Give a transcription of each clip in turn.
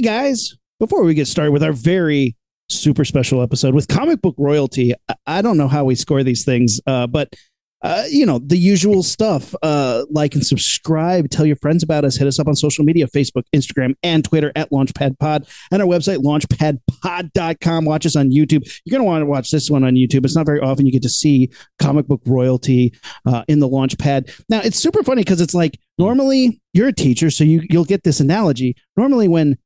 Hey guys, before we get started with our very super special episode with comic book royalty, I- don't know how we score these things, uh, but uh, you know the usual stuff. Uh, like and subscribe. Tell your friends about us. Hit us up on social media: Facebook, Instagram, and Twitter at Launchpad Pod, and our website launchpadpod.com. Watch us on YouTube. You're gonna want to watch this one on YouTube. It's not very often you get to see comic book royalty uh, in the Launchpad. Now it's super funny because it's like normally you're a teacher, so you you'll get this analogy. Normally when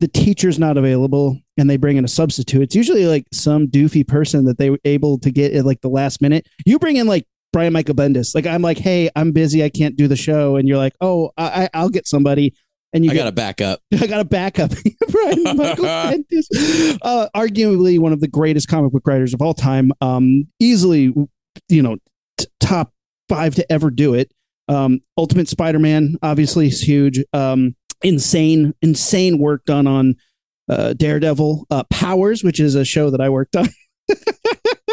the teacher's not available and they bring in a substitute, it's usually like some doofy person that they were able to get at like the last minute. You bring in like Brian Michael Bendis. Like I'm like, hey, I'm busy, I can't do the show, and you're like, oh, I, I- I'll get somebody, and you I got to back up. I got a backup. Brian Michael Bendis, uh, arguably one of the greatest comic book writers of all time. Um, easily, you know, t- top five to ever do it. Um, Ultimate Spider-Man, obviously, is huge. Um, insane, insane work done on uh, Daredevil. Uh, Powers, which is a show that I worked on.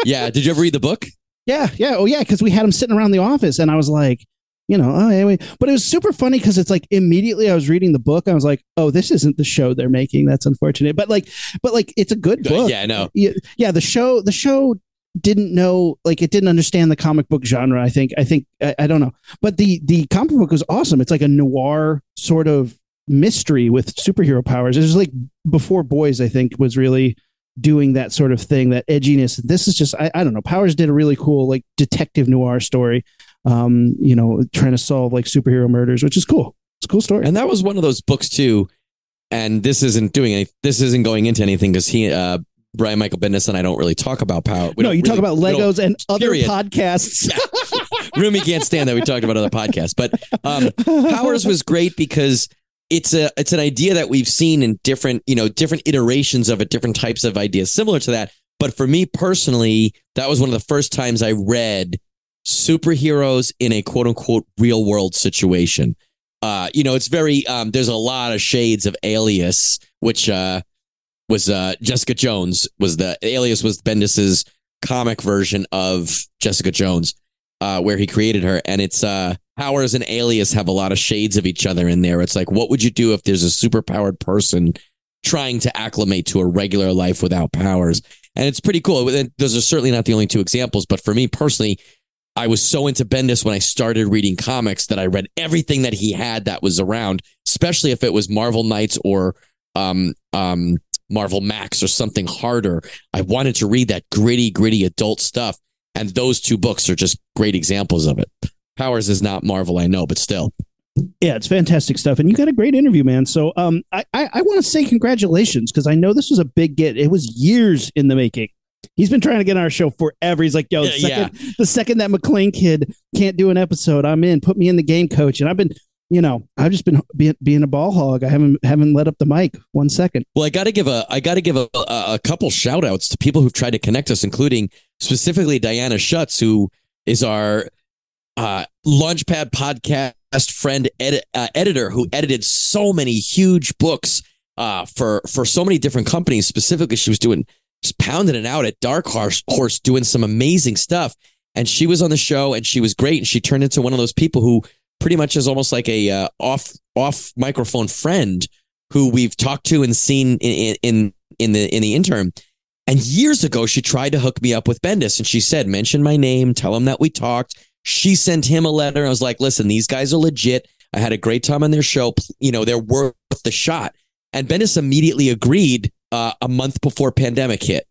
Yeah. Did you ever read the book? Yeah, yeah, oh yeah, because we had him sitting around the office, and I was like, you know, oh anyway. But it was super funny because it's like immediately I was reading the book, I was like, oh, this isn't the show they're making. That's unfortunate, but like, but like, it's a good book. Yeah, I know. Yeah, yeah. The show, the show didn't know, like, it didn't understand the comic book genre. I think, I think, I, I don't know, but the the comic book was awesome. It's like a noir sort of mystery with superhero powers. It was like before Boys, I think, was really doing that sort of thing, that edginess. This is just, I, I don't know. Powers did a really cool, like, detective noir story, um, you know, trying to solve like superhero murders, which is cool. It's a cool story. And that was one of those books too. And this isn't doing any. This isn't going into anything because he, uh, Brian Michael Bendis, and I don't really talk about power. We no, you talk about Legos and other period. podcasts. Rumi can't stand that we talked about other podcasts, but um, Powers was great because it's a it's an idea that we've seen in different you know different iterations of it, different types of ideas similar to that. But for me personally, that was one of the first times I read superheroes in a quote unquote real world situation. Uh, you know, it's very um, there's a lot of shades of Alias, which uh, was uh, Jessica Jones was the Alias was Bendis's comic version of Jessica Jones uh, where he created her. And it's uh, Powers and Alias have a lot of shades of each other in there. It's like, what would you do if there's a superpowered person trying to acclimate to a regular life without powers? And it's pretty cool. Those are certainly not the only two examples, but for me personally, I was so into Bendis when I started reading comics that I read everything that he had that was around, especially if it was Marvel Knights or um, um, Marvel Max or something harder. I wanted to read that gritty, gritty adult stuff. And those two books are just great examples of it. Powers is not Marvel, I know, but still. Yeah, it's fantastic stuff, and you got a great interview, man. So, um, I I, I want to say congratulations because I know this was a big get. It was years in the making. He's been trying to get on our show forever. He's like, yo, the Yeah, second, the second that McLean kid can't do an episode, I'm in. Put me in the game, coach. And I've been, you know, I've just been being, being a ball hog. I haven't haven't let up the mic one second. Well, I got to give a I got to give a, a, a couple shout outs to people who've tried to connect us, including specifically Diana Schutz, who is our uh, Launchpad podcast friend uh, editor who edited so many huge books uh, for for so many different companies. Specifically, she was doing just pounding it out at Dark Horse, Horse doing some amazing stuff. And she was on the show, and she was great. And she turned into one of those people who pretty much is almost like a uh, off off microphone friend who we've talked to and seen in in in the in the interim. And years ago, she tried to hook me up with Bendis, and she said, "Mention my name, tell him that we talked." She sent him a letter. I was like, "Listen, these guys are legit. I had a great time on their show. You know, they're worth the shot." And Bendis immediately agreed uh, a month before pandemic hit.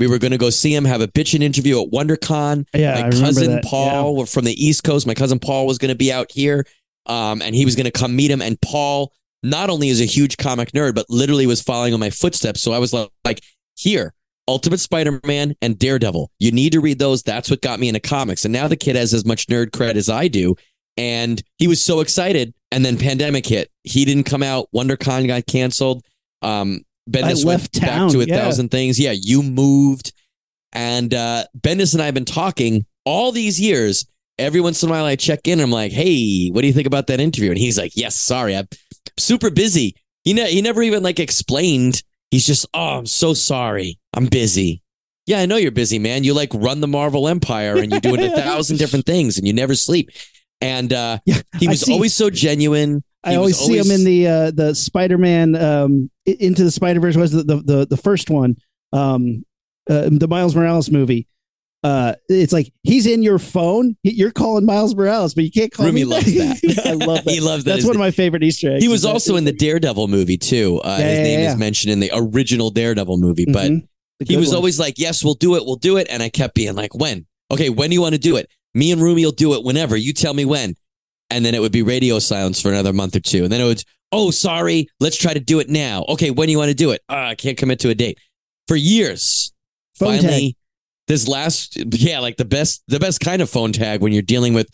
We were going to go see him, have a bitchin' interview at WonderCon. Yeah, my remember cousin. Paul from the East Coast. My cousin Paul was going to be out here, um, and he was going to come meet him. And Paul not only is a huge comic nerd, but literally was following in my footsteps. So I was like, like here, Ultimate Spider-Man and Daredevil. You need to read those. That's what got me into comics. And now the kid has as much nerd cred as I do. And he was so excited. And then pandemic hit. He didn't come out. WonderCon got canceled. Um, Bendis I went left town, back to a yeah. thousand things. Yeah, you moved. And uh, Bendis and I have been talking all these years. Every once in a while, I check in. And I'm like, "Hey, what do you think about that interview?" And he's like, "Yes, sorry, I'm super busy." He ne- he never even like explained. He's just, "Oh, I'm so sorry. I'm busy." Yeah, I know you're busy, man. You like run the Marvel Empire and you're doing a thousand different things and you never sleep. And uh, Yeah, he was see. always so genuine. I He was always, see him in the uh, the Spider Man um, Into the Spider Verse was the, the the the first one, um, uh, the Miles Morales movie. Uh, it's like he's in your phone. You're calling Miles Morales, but you can't call Rumi me. loves that. I love that. he loves that. That's one of my favorite Easter eggs. he was also in the Daredevil movie too. Uh, Yeah, his yeah, name yeah. is mentioned in the original Daredevil movie, but Mhm. He was one. always like, "Yes, we'll do it. We'll do it." And I kept being like, "When? Okay, when do you want to do it? Me and Rumi will do it whenever. You tell me when." And then it would be radio silence for another month or two, and then it would, "Oh, sorry, let's try to do it now." Okay, when do you want to do it? Uh, I can't commit to a date for years. Phone Finally, this last, yeah, like the best, the best kind of phone tag when you're dealing with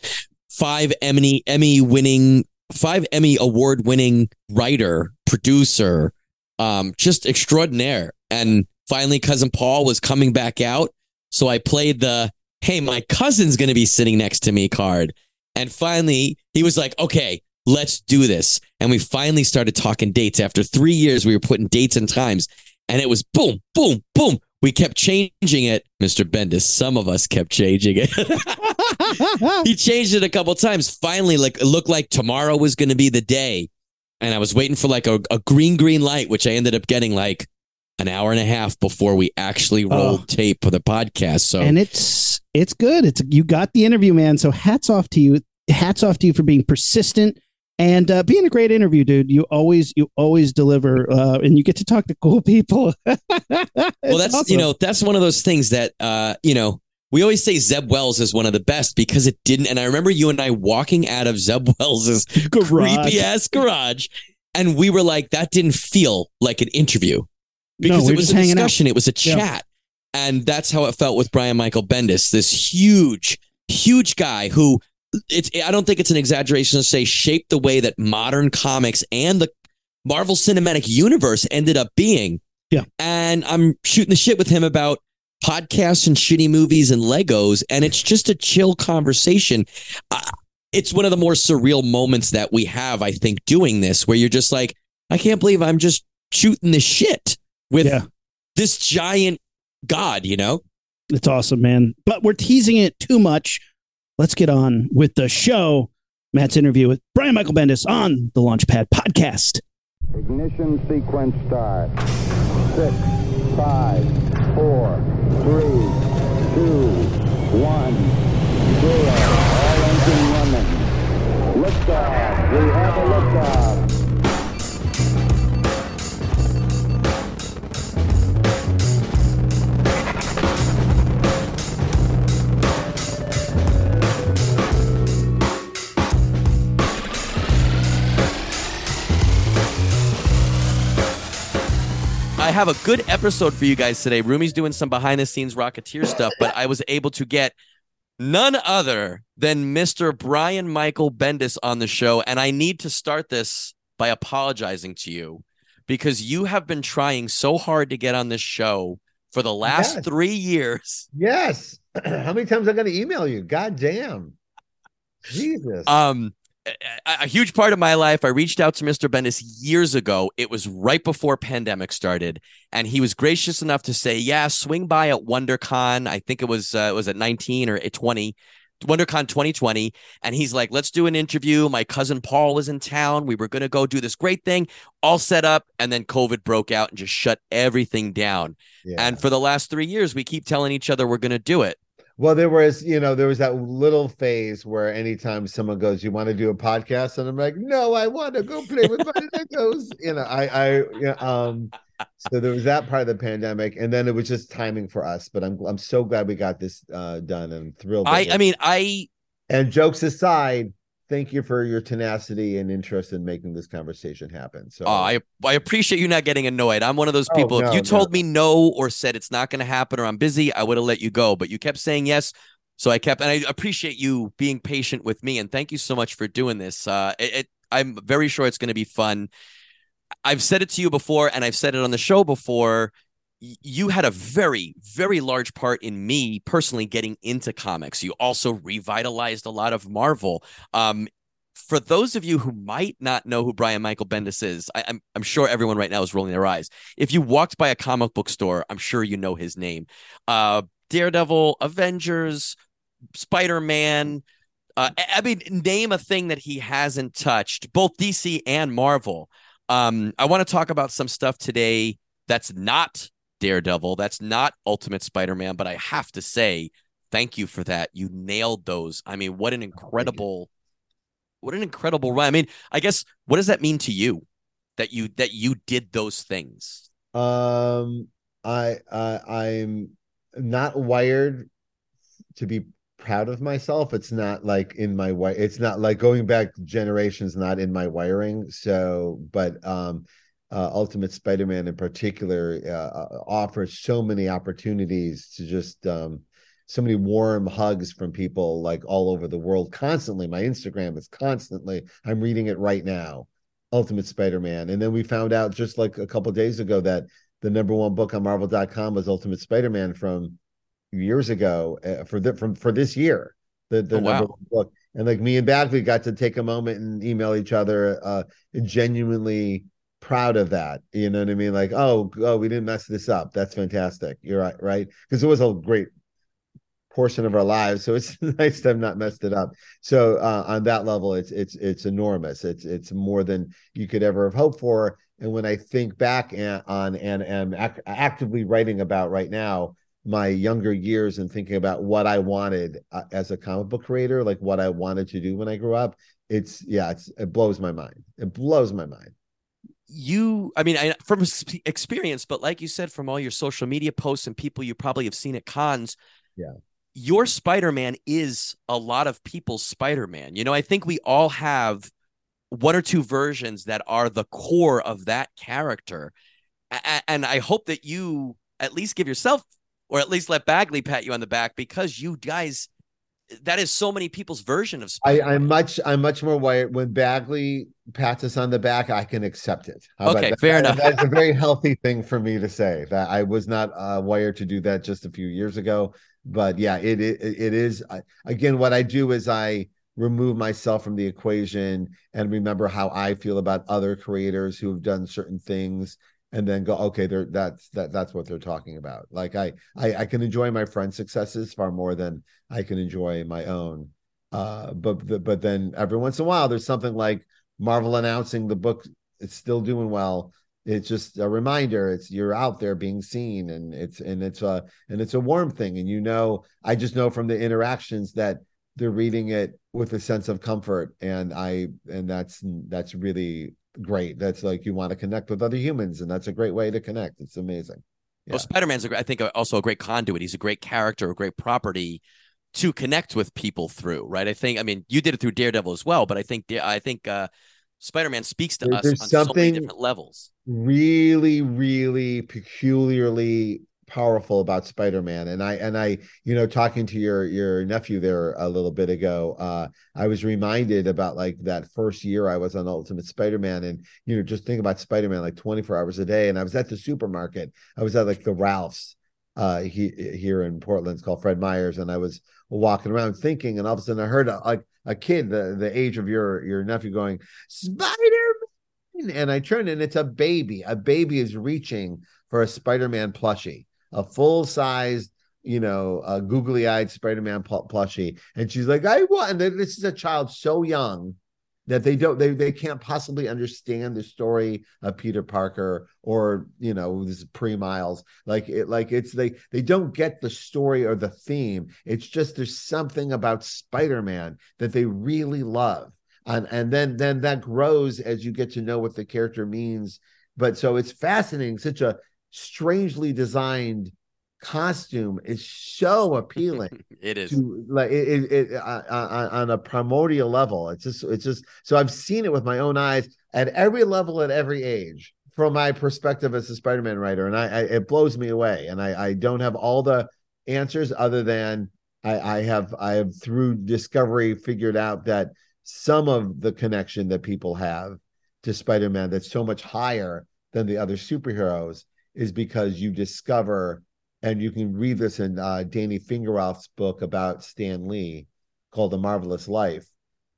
five Emmy Emmy winning, five Emmy award winning writer, producer, um, just extraordinaire. And finally, cousin Paul was coming back out, so I played the "Hey, my cousin's going to be sitting next to me" card. And finally, he was like, "Okay, let's do this." And we finally started talking dates. After three years, we were putting dates and times, and it was boom, boom, boom. We kept changing it, Mr. Bendis. Some of us kept changing it. he changed it a couple times. Finally, like it looked like tomorrow was going to be the day, and I was waiting for like a, a green green light, which I ended up getting like an hour and a half before we actually oh. rolled Oh. tape for the podcast. So and it's it's good. It's you got the interview, man. So hats off to you. Hats off to you for being persistent and uh, being a great interview, dude. You always you always deliver, uh, and you get to talk to cool people. well, that's you know that's one of those things that uh you know we always say Zeb Wells is one of the best because it didn't. And I remember you and I walking out of Zeb Wells's creepy ass garage, and we were like, that didn't feel like an interview because we it was a hanging out. discussion. It was a Yeah. chat, and that's how it felt with Brian Michael Bendis, this huge, huge guy who. It's. I don't think it's an exaggeration to say shaped the way that modern comics and the Marvel Cinematic Universe ended up being. Yeah. And I'm shooting the shit with him about podcasts and shitty movies and Legos, and it's just a chill conversation. Uh, it's one of the more surreal moments that we have, I think, doing this, where you're just like, I can't believe I'm just shooting the shit with Yeah. this giant god, you know? It's awesome, man. But we're teasing it too much. Let's get on with the show. Matt's interview with Brian Michael Bendis on the Launchpad podcast. Ignition sequence start. Six, five, four, three, two, one, zero. All engine running. Liftoff. We have a liftoff. I have a good episode for you guys today. Rumi's doing some behind the scenes Rocketeer stuff, but I was able to get none other than Mr. Brian Michael Bendis on the show. And I need to start this by apologizing to you because you have been trying so hard to get on this show for the last Yes. three years. Yes. How many times I got to email you? God damn. Jesus. Um, a, huge part of my life, I reached out to Mr. Bendis years ago. It was right before pandemic started, and he was gracious enough to say, "Yeah, swing by at WonderCon. I think it was uh, it was at 19 or at 20." WonderCon 2020, and he's like, "Let's do an interview. My cousin Paul is in town. We were going to go do this great thing, all set up, and then COVID broke out and just shut everything down. yeah. And for the last three years, we keep telling each other we're going to do it. Well, there was, you know, there was that little phase where anytime someone goes, "You want to do a podcast?" and I'm like, "No, I want to go play with my Legos." You know, I, I, yeah, um, so there was that part of the pandemic, and then it was just timing for us. But I'm, I'm so glad we got this uh, done, and thrilled. I, I mean, I and jokes aside, thank you for your tenacity and interest in making this conversation happen. So Oh, I I appreciate you not getting annoyed. I'm one of those Oh, people. if no, you told no. me no or said it's not going to happen or I'm busy, I would have let you go. But you kept saying yes, so I kept. And I appreciate you being patient with me. And thank you so much for doing this. Uh, it, it I'm very sure it's going to be fun. I've said it to you before, and I've said it on the show before. You had a very, very large part in me personally getting into comics. You also revitalized a lot of Marvel. Um, for those of you who might not know who Brian Michael Bendis is, I, I'm I'm sure everyone right now is rolling their eyes. If you walked by a comic book store, I'm sure you know his name. Uh, Daredevil, Avengers, Spider Man, Uh, I mean, name a thing that he hasn't touched, both DC and Marvel. Um, I want to talk about some stuff today that's not Daredevil, that's not Ultimate Spider-Man, but I have to say, thank you for that. You nailed those. I mean, what an incredible, what an incredible run. I mean, I guess what does that mean to you that you that you did those things? Um, I I I'm not wired to be proud of myself. It's not like in my way. It's not like going back generations. Not in my wiring. So, but um, uh, Ultimate Spider-Man in particular uh, offers so many opportunities to just um, so many warm hugs from people like all over the world constantly. My Instagram is constantly. I'm reading it right now. Ultimate Spider-Man, and then we found out just like a couple days ago that the number one book on Marvel.com was Ultimate Spider-Man from years ago uh, for the from for this year. The the Oh, wow. number one book, and like me and Bagley got to take a moment and email each other, uh, genuinely proud of that. You know what I mean? Like, oh, oh, we didn't mess this up. That's fantastic. You're right, right? Because it was a great portion of our lives, so it's nice to have not messed it up. So uh, on that level, it's it's it's enormous. It's it's more than you could ever have hoped for. And when I think back on and am ac- actively writing about right now my younger years and thinking about what I wanted uh, as a comic book creator, like what I wanted to do when I grew up, it's yeah, it's it blows my mind. It blows my mind. You i mean I, from experience but like you said from all your social media posts and people you probably have seen at cons Yeah. your spider-man is a lot of people's spider-man you know i think we all have one or two versions that are the core of that character A- and i hope that you at least give yourself or at least let bagley pat you on the back because you guys that is so many people's version of I, spider-man I'm much I'm much more wired when Bagley pats us on the back, I can accept it. How Okay, fair enough. That's a very healthy thing for me to say that I was not uh, wired to do that just a few years ago. But yeah, it it, it is I, again what I do is I remove myself from the equation and remember how I feel about other creators who have done certain things and then go okay they're that's that that's what they're talking about. Like I, I i can enjoy my friends successes far more than i can enjoy my own. Uh but but then every once in a while there's something like marvel announcing the book it's still doing well. It's just a reminder it's you're out there being seen and it's and it's a and it's a warm thing. And you know i just know from the interactions that they're reading it with a sense of comfort and i and that's that's really great that's like you want to connect with other humans and that's a great way to connect it's amazing Well, Spider-Man's, I think, also a great conduit. He's a great character, a great property to connect with people through, right? I think. I mean, you did it through Daredevil as well, but I think, I think uh, Spider-Man speaks to There- us on so many different levels. really really peculiarly powerful about spider-man. And i and i you know talking to your your nephew there a little bit ago uh i was reminded about like that first year i was on ultimate spider-man and you know just think about spider-man like 24 hours a day. And i was at the supermarket. I was at like the ralph's uh he, here in portland. It's called fred meyers. And i was walking around thinking and all of a sudden i heard a, like a kid the the age of your your nephew going spider-man! And I turn and it's a baby. A baby is reaching for a Spider-Man plushie, a full-sized, you know, a googly-eyed Spider-Man pl- plushie, and she's like, "I want." And this is a child so young that they don't, they they can't possibly understand the story of Peter Parker or you know this is pre-Miles. Like it, like it's they they don't get the story or the theme. It's just there's something about Spider-Man that they really love and and then then that grows as you get to know what the character means but so it's fascinating such a strangely designed costume is so appealing It is. to like it, it, it uh, uh, on a primordial level it's just it's just so i've seen it with my own eyes at every level at every age from my perspective as a spider-man writer and i, I it blows me away and i i don't have all the answers other than i i have i have through discovery figured out that some of the connection that people have to spider-man that's so much higher than the other superheroes is because you discover and you can read this in uh, Danny Fingerroth's book about Stan Lee called The Marvelous Life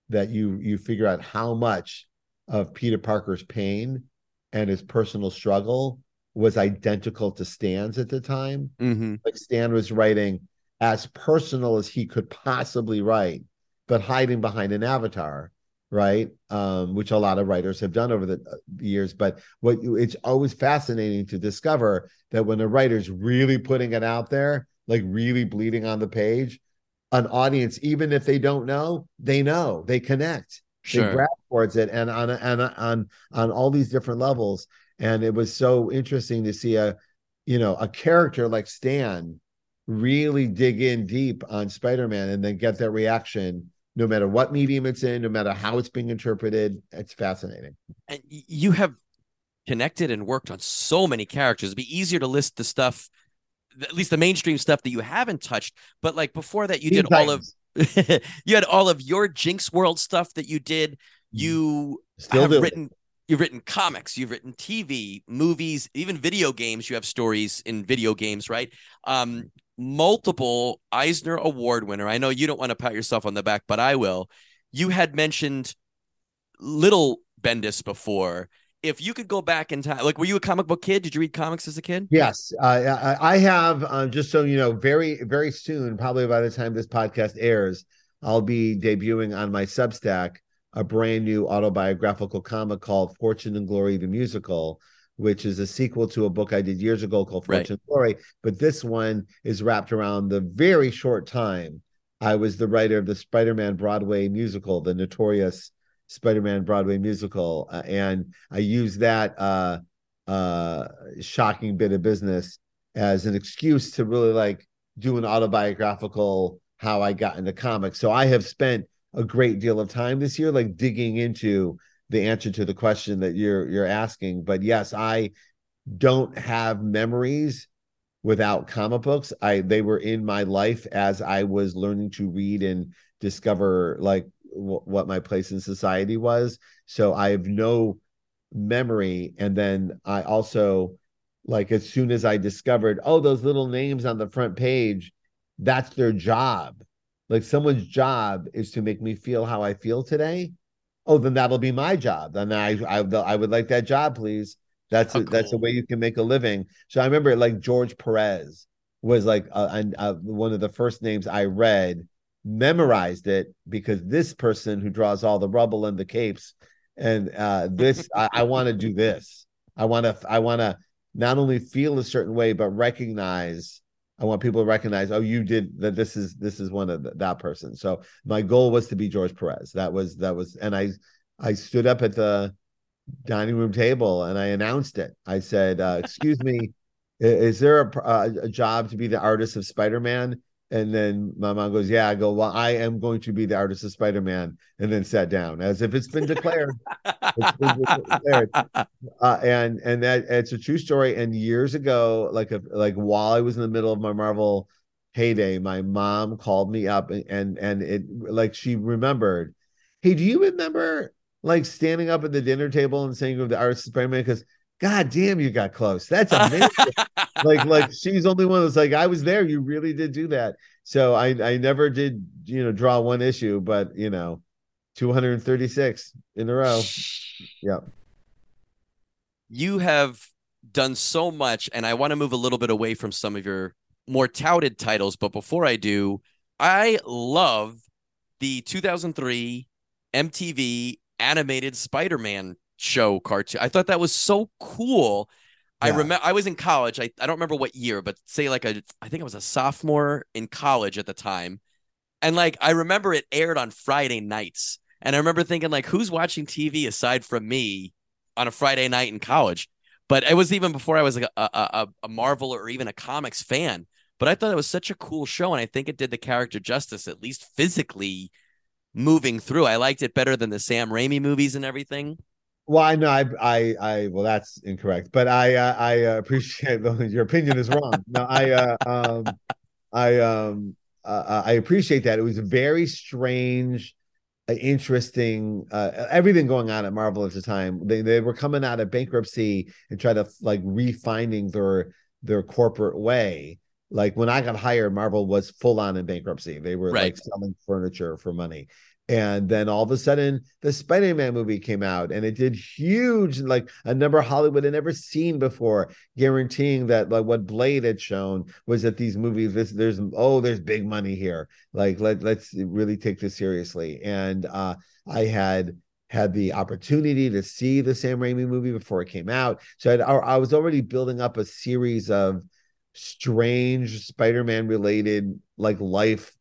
that you you figure out how much of Peter Parker's pain and his personal struggle was identical to Stan's at the time. Hmm like Stan was writing as personal as he could possibly write but hiding behind an avatar, right? Um, which a lot of writers have done over the uh, years. But what you, it's always fascinating to discover that when a writer's really putting it out there, like really bleeding on the page, an audience, even if they don't know, they know, they connect, Sure. they grab towards it, and on and on on all these different levels. And it was so interesting to see a, you know, a character like Stan really dig in deep on Spider-Man and then get that reaction no matter what medium it's in, no matter how it's being interpreted. It's fascinating. and you have connected and worked on so many characters. It'd be easier to list the stuff, at least the mainstream stuff that you haven't touched. But like before that, you Teen did all of you had all of your Jinx World stuff that you did. You still have written you've written comics, you've written TV, movies, even video games. You have stories in video games, right? Um, multiple Eisner Award winner. I know you don't want to pat yourself on the back, but I will. You had mentioned Little Bendis before. If you could go back in time, like, were you a comic book kid? Did you read comics as a kid? Yes, uh, I, have. Uh, just so you know, very very soon, probably by the time this podcast airs, I'll be debuting on my Substack a brand new autobiographical comic called Fortune and Glory the Musical, which is a sequel to a book I did years ago called Right. Fortune and Glory. But this one is wrapped around the very short time I was the writer of the Spider-Man Broadway musical, the notorious Spider-Man Broadway musical, uh, and I use that uh, uh, shocking bit of business as an excuse to really like do an autobiographical how I got into comics. So I have spent a great deal of time this year like digging into the answer to the question that you're you're asking. But yes, I don't have memories without comic books. I they were in my life as I was learning to read and discover like w- what my place in society was. So I have no memory and then I also like as soon as I discovered oh those little names on the front page that's their job. Like someone's job is to make me feel how I feel today. Oh, then that'll be my job. Then I I, I would like that job, please. That's How a, that's a way you can make a living. So I remember like George Perez was like uh, and uh, one of the first names I read, memorized it because this person who draws all the rubble and the capes, and uh, this I, I want to do this. I want to I want to not only feel a certain way but recognize. I want people to recognize, oh, you did that. This is this is one of the, that person. So my goal was to be George Perez. That was that was, and I I stood up at the dining room table and I announced it. I said, uh, "Excuse me, is there a, a, a job to be the artist of Spider-Man?" And then my mom goes, "Yeah." I go, "Well, I am going to be the artist of Spider-Man," and then sat down as if it's been declared. It's been declared. Uh, and and that it's a true story. And years ago, like a, like while I was in the middle of my Marvel heyday, my mom called me up and and, and it like she remembered. Hey, do you remember like standing up at the dinner table and saying the artist of Spider-Man? Because God damn, you got close. That's amazing. like like she's only one that's like, I was there. You really did do that. So I I never did, you know, draw one issue, but you know, 236 in a row. Yeah. you have done so much, and I want to move a little bit away from some of your more touted titles. But before I do, I love the 2003 MTV animated Spider-Man show cartoon. I thought that was so cool. I remember I was in college. I, I don't remember what year, but say like a I think I was a sophomore in college at the time. And like I remember it aired on Friday nights. And I remember thinking like who's watching TV aside from me on a Friday night in college? But it was even before I was like a, a, a Marvel or even a comics fan. But I thought it was such a cool show, and I think it did the character justice, at least physically moving through. I liked it better than the Sam Raimi movies and everything. Well, I know I, I, I, well, that's incorrect, but I, uh, I uh, appreciate your opinion is wrong. No, I, uh, um, I, um, uh, I appreciate that. It was a very strange, uh, interesting, uh, everything going on at Marvel at the time. They, they were coming out of bankruptcy and try to like refining their, their corporate way. Like when I got hired, Marvel was full on in bankruptcy. They were Right. like selling furniture for money and then all of a sudden the spider-man movie came out and it did huge like a number hollywood had never seen before guaranteeing that like what blade had shown was that these movies this, there's oh there's big money here. Like let, let's really take this seriously. And uh i had had the opportunity to see the sam raimi movie before it came out. So I'd, i was already building up a series of strange spider-man related like life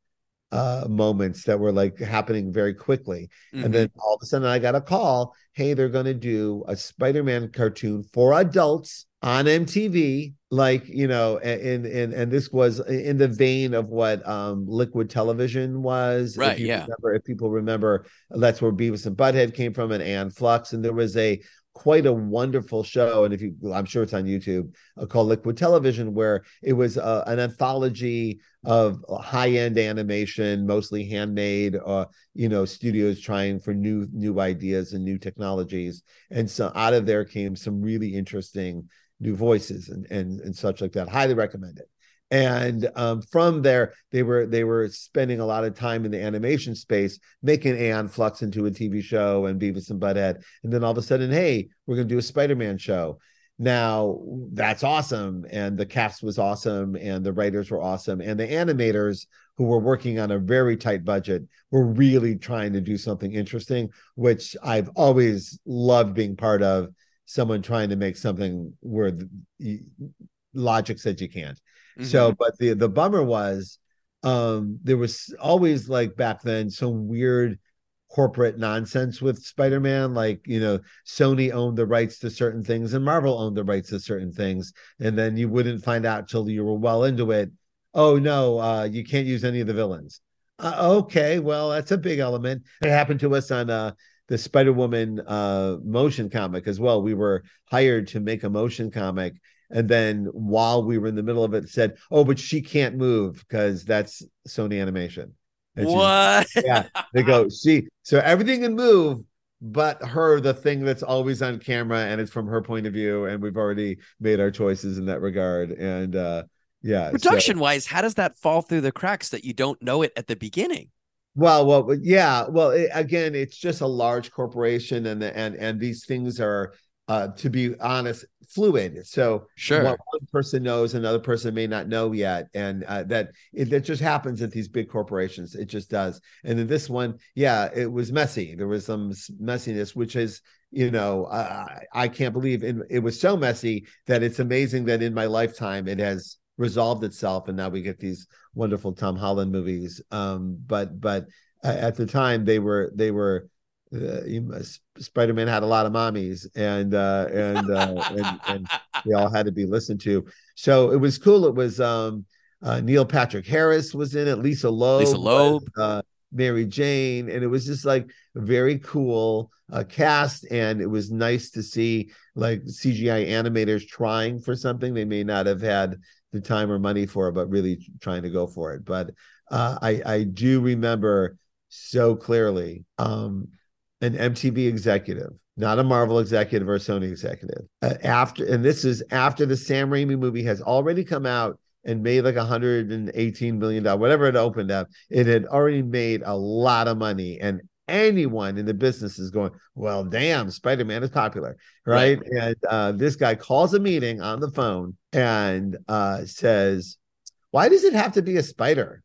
uh, moments that were like happening very quickly. Mhm. And then all of a sudden I got a call. Hey, they're going to do a Spider-Man cartoon for adults on MTV. Like, you know, and, and, and this was in the vein of what um, Liquid Television was. Right, If yeah. Remember, if people remember, that's where Beavis and Butthead came from and Aeon Flux. And there was a quite a wonderful show. And if you, I'm sure it's on YouTube uh, called Liquid Television, where it was uh, an anthology of high-end animation, mostly handmade, uh, you know, studios trying for new new ideas and new technologies. And so out of there came some really interesting new voices and and, and such like that. Highly recommend it. And um, from there, they were they were spending a lot of time in the animation space, making Aeon Flux into a TV show and Beavis and Butthead. And then all of a sudden, hey, we're going to do a Spider-Man show. Now that's awesome, and the cast was awesome, and the writers were awesome, and the animators who were working on a very tight budget were really trying to do something interesting, which I've always loved being part of. Someone trying to make something where the, logic said you can't. Mhm. So, but the the bummer was, um, there was always like back then some weird corporate nonsense with Spider-Man. Like you know, Sony owned the rights to certain things, and Marvel owned the rights to certain things, and then you wouldn't find out till you were well into it. Oh no, uh, you can't use any of the villains. Uh, okay, well that's a big element. It happened to us on uh, the Spider Woman uh, motion comic as well. We were hired to make a motion comic and then while we were in the middle of it said oh but she can't move because that's sony animation And What? yeah they go she so everything can move but her the thing that's always on camera and it's from her point of view and we've already made our choices in that regard and uh yeah so- Production wise, how does that fall through the cracks that you don't know it at the beginning? Well, well, yeah. Well, it, again, it's just a large corporation, and and and these things are, uh, to be honest, fluid. So Sure. what one person knows, another person may not know yet, and uh, that it that just happens at these big corporations. It just does. And then this one, yeah, it was messy. There was some messiness, which is. You know, I, I can't believe it, it was so messy that it's amazing that in my lifetime it has resolved itself, and now we get these wonderful Tom Holland movies. Um, but but uh, at the time they were they were uh, Spider-Man had a lot of mommies and uh, and, uh, and and they all had to be listened to. So it was cool. It was um, uh, Neil Patrick Harris was in it. Lisa Loeb, Lisa Loeb. was, uh, Mary Jane, and it was just like very cool uh, cast. And it was nice to see like CGI animators trying for something they may not have had the time or money for, but really trying to go for it. But uh, I I do remember so clearly um, an MTV executive, not a Marvel executive or a Sony executive, uh, after and this is after the Sam Raimi movie has already come out and made like 118 million dollars, whatever it opened up. It had already made a lot of money, and anyone in the business is going, well, damn, Spider Man is popular, right? And uh, this guy calls a meeting on the phone and uh, says, "Why does it have to be a spider?"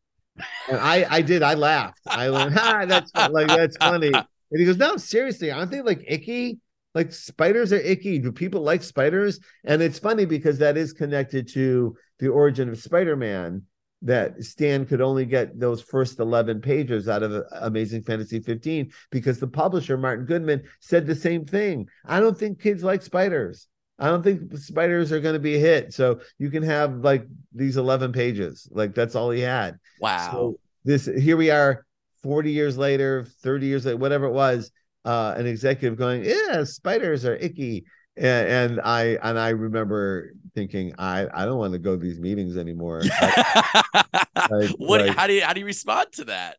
And I, I did, I laughed. I went, "Ha, that's like that's funny." And he goes, "No, seriously, aren't they like icky? Like spiders are icky. Do people like spiders?" And it's funny because that is connected to the origin of Spider-Man. That Stan could only get those first 11 pages out of uh, Amazing Fantasy 15 because the publisher, Martin Goodman, said the same thing. I don't think kids like spiders. I don't think spiders are going to be a hit. So you can have like these 11 pages. Like that's all he had. wow. So this here we are 40 years later, 30 years later, whatever it was, uh, an executive going, Yeah, spiders are icky. And, and I and I remember thinking, I, I don't want to go to these meetings anymore. I, like- what? like- how do you how do you respond to that?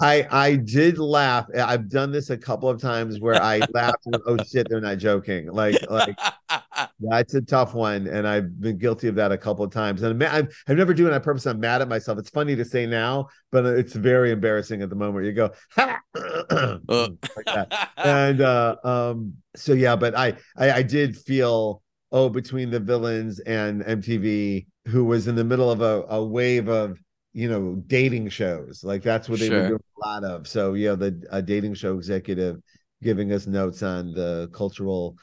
I I did laugh. I've done this a couple of times where I laughed and oh shit, they're not joking. Like like Yeah, it's a tough one, and I've been guilty of that a couple of times. And I'm, I'm never doing it on purpose. I'm mad at myself. It's funny to say now, but it's very embarrassing at the moment. You go, like and uh, um, so yeah, but I, I, I did feel oh between the villains and MTV, who was in the middle of a, a wave of you know dating shows, like that's what they Sure. were doing a lot of. So yeah, the a dating show executive giving us notes on the cultural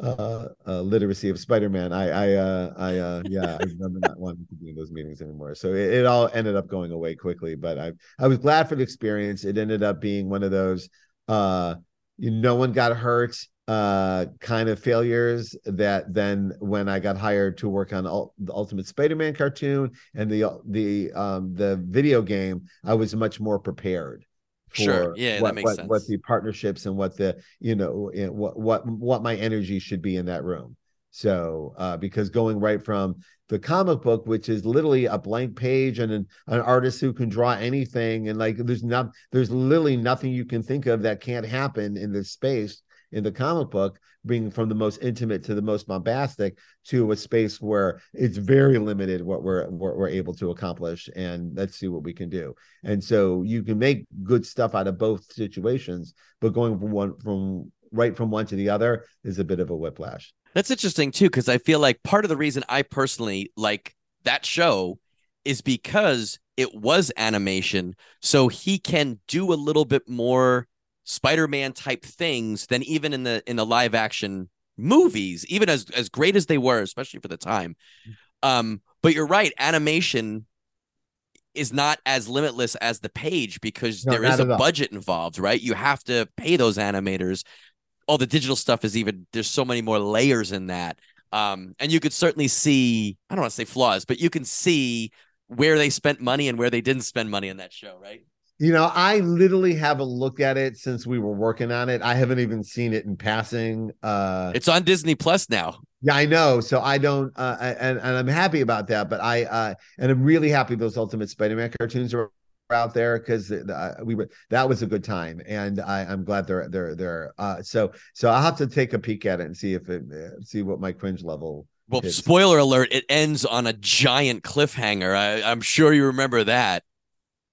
uh, uh literacy of spider-man. I i uh i uh yeah i remember not wanting to be in those meetings anymore. So it, it all ended up going away quickly but i i was glad for the experience. It ended up being one of those uh you, no one got hurt uh kind of failures that then when i got hired to work on the ultimate spider-man cartoon and the the um the video game i was much more prepared Sure. Yeah, that what, makes what, sense. what the partnerships and what the you know eh, what what what my energy should be in that room so uh because going right from the comic book which is literally a blank page and an, an artist who can draw anything and like there's not there's literally nothing you can think of that can't happen in this space in the comic book being from the most intimate to the most bombastic to a space where it's very limited what we're what we're able to accomplish and let's see what we can do and so you can make good stuff out of both situations but going from one from right from one to the other is a bit of a whiplash That's interesting too, because I feel like part of the reason I personally like that show is because it was animation. So he can do a little bit more Spider-Man type things than even in the in the live action movies, even as as great as they were, especially for the time. Um, but you're right, animation is not as limitless as the page because No, there is a budget involved, right? You have to pay those animators. All the digital stuff is even there's so many more layers in that. Um, and you could certainly see, I don't want to say flaws, but you can see where they spent money and where they didn't spend money in that show, right? You know i literally haven't looked at it since we were working on it i haven't even seen it in passing uh It's on Disney Plus now. Yeah, I know. So I don't, uh, I- and and I'm happy about that. But I, uh, and I'm really happy those Ultimate Spider-Man cartoons are out there because uh, we were that was a good time, and I, I'm glad they're they're they're. Uh, so so I'll have to take a peek at it and see if it uh, see what my cringe level. Well, is. spoiler alert, it ends on a giant cliffhanger. I, I'm sure you remember that.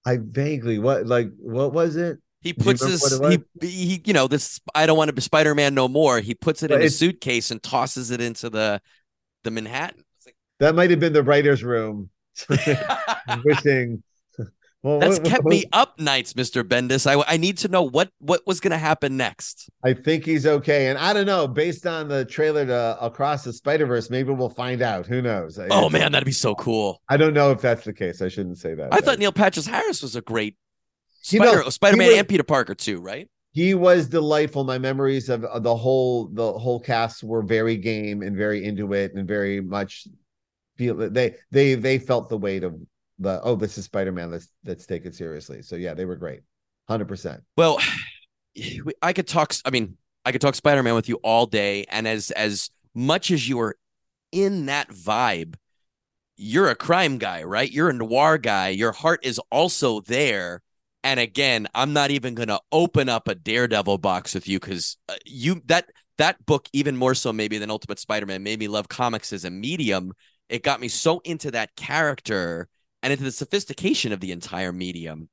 I vaguely what like what was it? He puts his he, he you know this I don't want to be Spider-Man no more. He puts it But in a suitcase and tosses it into the the Manhattan. It's That might have been the writers' room. like, Wishing. Well, That's what- kept what- me up nights, Mr. Bendis. I I need to know what what was going to happen next. I think he's okay, and I don't know. Based on the trailer to Across the Spider Verse, maybe we'll find out. Who knows? Oh It's- man, that'd be so cool. I don't know if that's the case. I shouldn't say that. I thought Neil Patrick Harris was a great You know, Spider Spider-Man was- and Peter Parker too, right? he was delightful. My memories of, of the whole the whole cast were very game and very into it and very much feel they they they felt the weight of the oh this is Spider Man. Let's let's take it seriously. So yeah, they were great, hundred percent. Well, I could talk. I mean, I could talk Spider Man with you all day, and as as much as you are in that vibe, you're a crime guy, right? You're a noir guy. Your heart is also there. And again, I'm not even to open up a Daredevil box with you because uh, you that that book even more so maybe than Ultimate Spider-Man made me love comics as a medium. It got me so into that character and into the sophistication of the entire medium.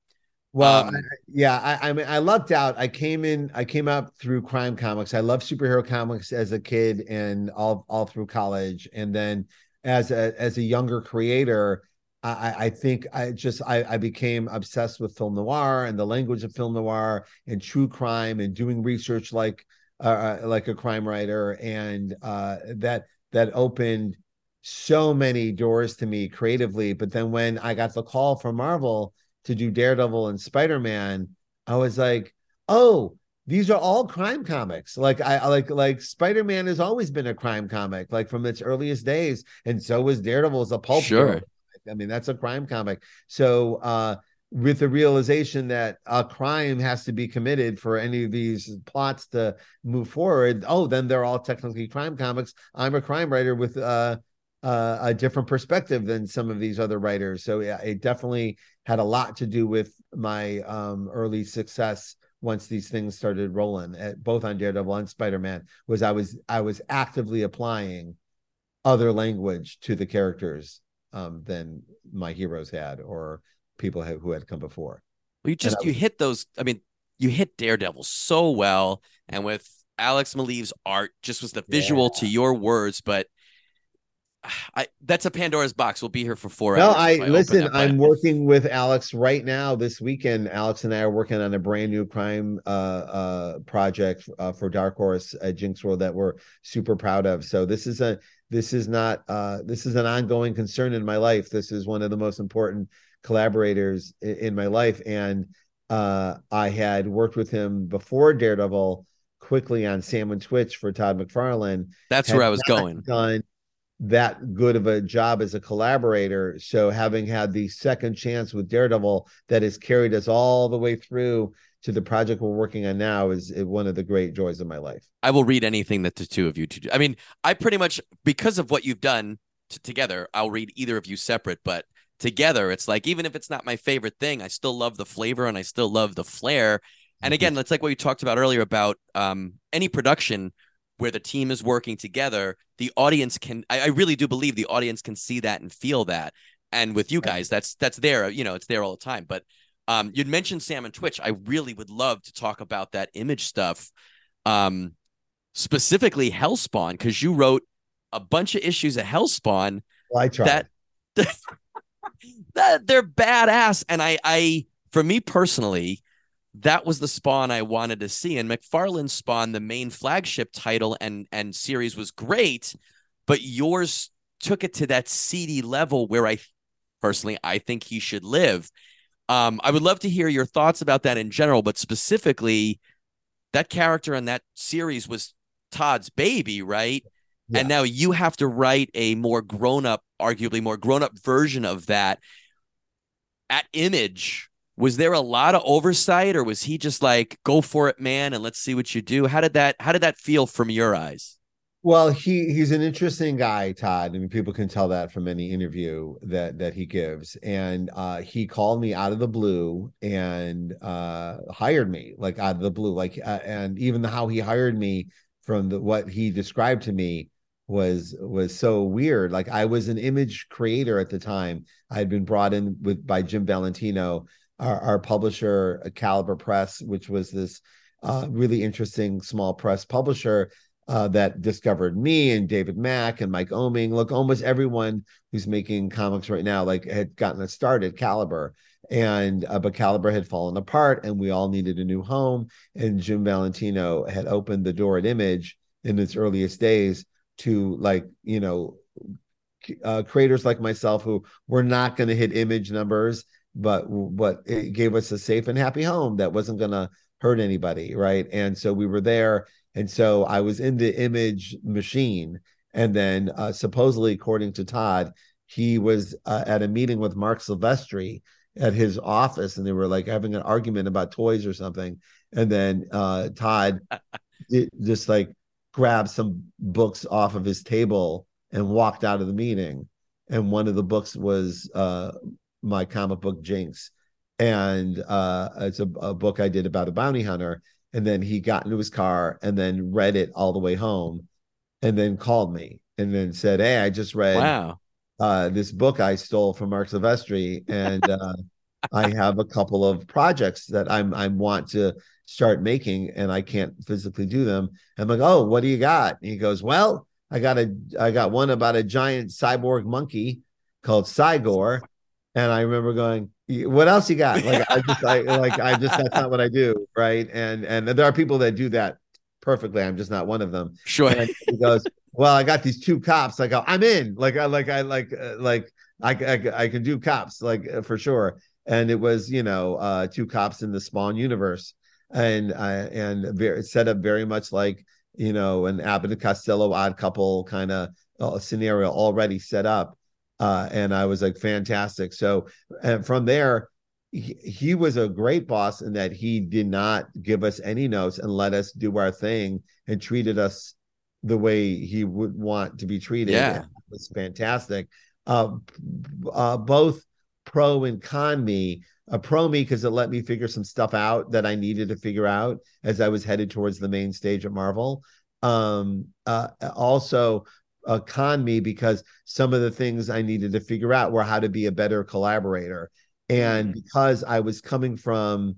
Well, Um, I- yeah, I, I mean, I lucked out. I came in, I came up through crime comics. I loved superhero comics as a kid and all all through college, and then as a as a younger creator, I, I- I think I just I, I became obsessed with film noir and the language of film noir and true crime and doing research like uh, like a crime writer, and uh, that that opened so many doors to me creatively. But then when I got the call from Marvel to do Daredevil and Spider Man, I was like, oh, these are all crime comics. Like I like like Spider Man has always been a crime comic, like from its earliest days, and so was Daredevil as a pulp. Sure. hero. I mean, that's a crime comic. So uh with the realization that a crime has to be committed for any of these plots to move forward, oh, then they're all technically crime comics. I'm a crime writer with uh, uh, a different perspective than some of these other writers. So yeah, it definitely had a lot to do with my um, early success once these things started rolling at both on Daredevil and Spider-Man was I was I was actively applying other language to the characters um, than my heroes had or people have, who had come before. Well, you just you hit those. I mean, you hit Daredevil so well, and with Alex Maleev's art, just was the visual to your words. But I that's a Pandora's box. We'll be here for four No, hours. I listen. it, I'm working with Alex right now this weekend. Alex and I are working on a brand new crime uh, uh, project uh, for Dark Horse at Jinx World that we're super proud of. So this is a this is not uh, this is an ongoing concern in my life. This is one of the most important collaborators in, in my life, and uh, I had worked with him before Daredevil quickly on Sam and Twitch for Todd McFarlane that's had where I was going. Done that good of a job as a collaborator. So having had the second chance with Daredevil that has carried us all the way through to the project we're working on now is, one of the great joys of my life. I will read anything that the two of you do. I mean, I pretty much because of what you've done t- together, I'll read either of you separate, but together, it's like even if it's not my favorite thing, I still love the flavor and I still love the flair. And again, that's like what you talked about earlier about um, any production where the team is working together. The audience can, I, I really do believe the audience can see that and feel that. And with you guys, that's that's there. You know, it's there all the time. But um, you'd mentioned Sam and Twitch. I really would love to talk about that image stuff. Um, specifically Hellspawn, because you wrote a bunch of issues of Hellspawn Well, I tried. that that they're badass. And I I for me personally, that was the spawn I wanted to see. And McFarlane's spawn, the main flagship title and and series was great, but yours took it to that seedy level where I personally I think he should live. Um, I would love to hear your thoughts about that in general, but specifically, that character in that series was Todd's baby, right? Yeah. And now you have to write a more grown up, arguably more grown up version of that. At Image, was there a lot of oversight, or was he just like, "Go for it, man, and let's see what you do"? How did that? How did that feel from your eyes? Well, he he's an interesting guy, Todd. I mean, people can tell that from any interview that that he gives. And uh, he called me out of the blue and uh, hired me, like out of the blue. Like, uh, and even how he hired me from the what he described to me was was so weird. Like, I was an image creator at the time. I had been brought in with by Jim Valentino, our, our publisher, uh, Caliber Press, which was this uh, really interesting small press publisher uh, that discovered me and David Mack and Mike Oeming. Look, almost everyone who's making comics right now like had gotten a start at Caliber, and uh, but Caliber had fallen apart, and we all needed a new home. And Jim Valentino had opened the door at Image in its earliest days to like you know uh, creators like myself who were not going to hit Image numbers, but but it gave us a safe and happy home that wasn't going to hurt anybody, right? And so we were there and so I was in the image machine. And then, uh, supposedly, according to Todd, he was uh, at a meeting with Marc Silvestri at his office, and they were like having an argument about toys or something. And then uh, Todd it just like grabbed some books off of his table and walked out of the meeting. And one of the books was uh, my comic book Jinx, and uh, it's a, a book I did about a bounty hunter. And then he got into his car and then read it all the way home and then called me and then said hey i just read Wow. uh, this book i stole from marc silvestri and uh, i have a couple of projects that i'm i want to start making and i can't physically do them. I'm like oh what do you got? And he goes well i got a i got one about a giant cyborg monkey called Cy-Gor and i remember going what else you got? Like i just i like i just that's not what i do right? And and there are people that do that perfectly. I'm just not one of them. Sure. and he goes well i got these two cops. Like i'm in. Like i like i like uh, like I, I i can do cops like uh, for sure. And it was you know uh two cops in the spawn universe. And i and very set up very much like you know an abbott and costello odd couple kind of uh, scenario already set up uh, and I was like, fantastic. So, and from there, he, he was a great boss in that he did not give us any notes and let us do our thing and treated us the way he would want to be treated. Yeah. It was fantastic. Uh, uh, both pro and con me a pro me because it let me figure some stuff out that I needed to figure out as I was headed towards the main stage at Marvel. Um, uh, also, uh, con me because some of the things I needed to figure out were how to be a better collaborator. And Mm-hmm. because I was coming from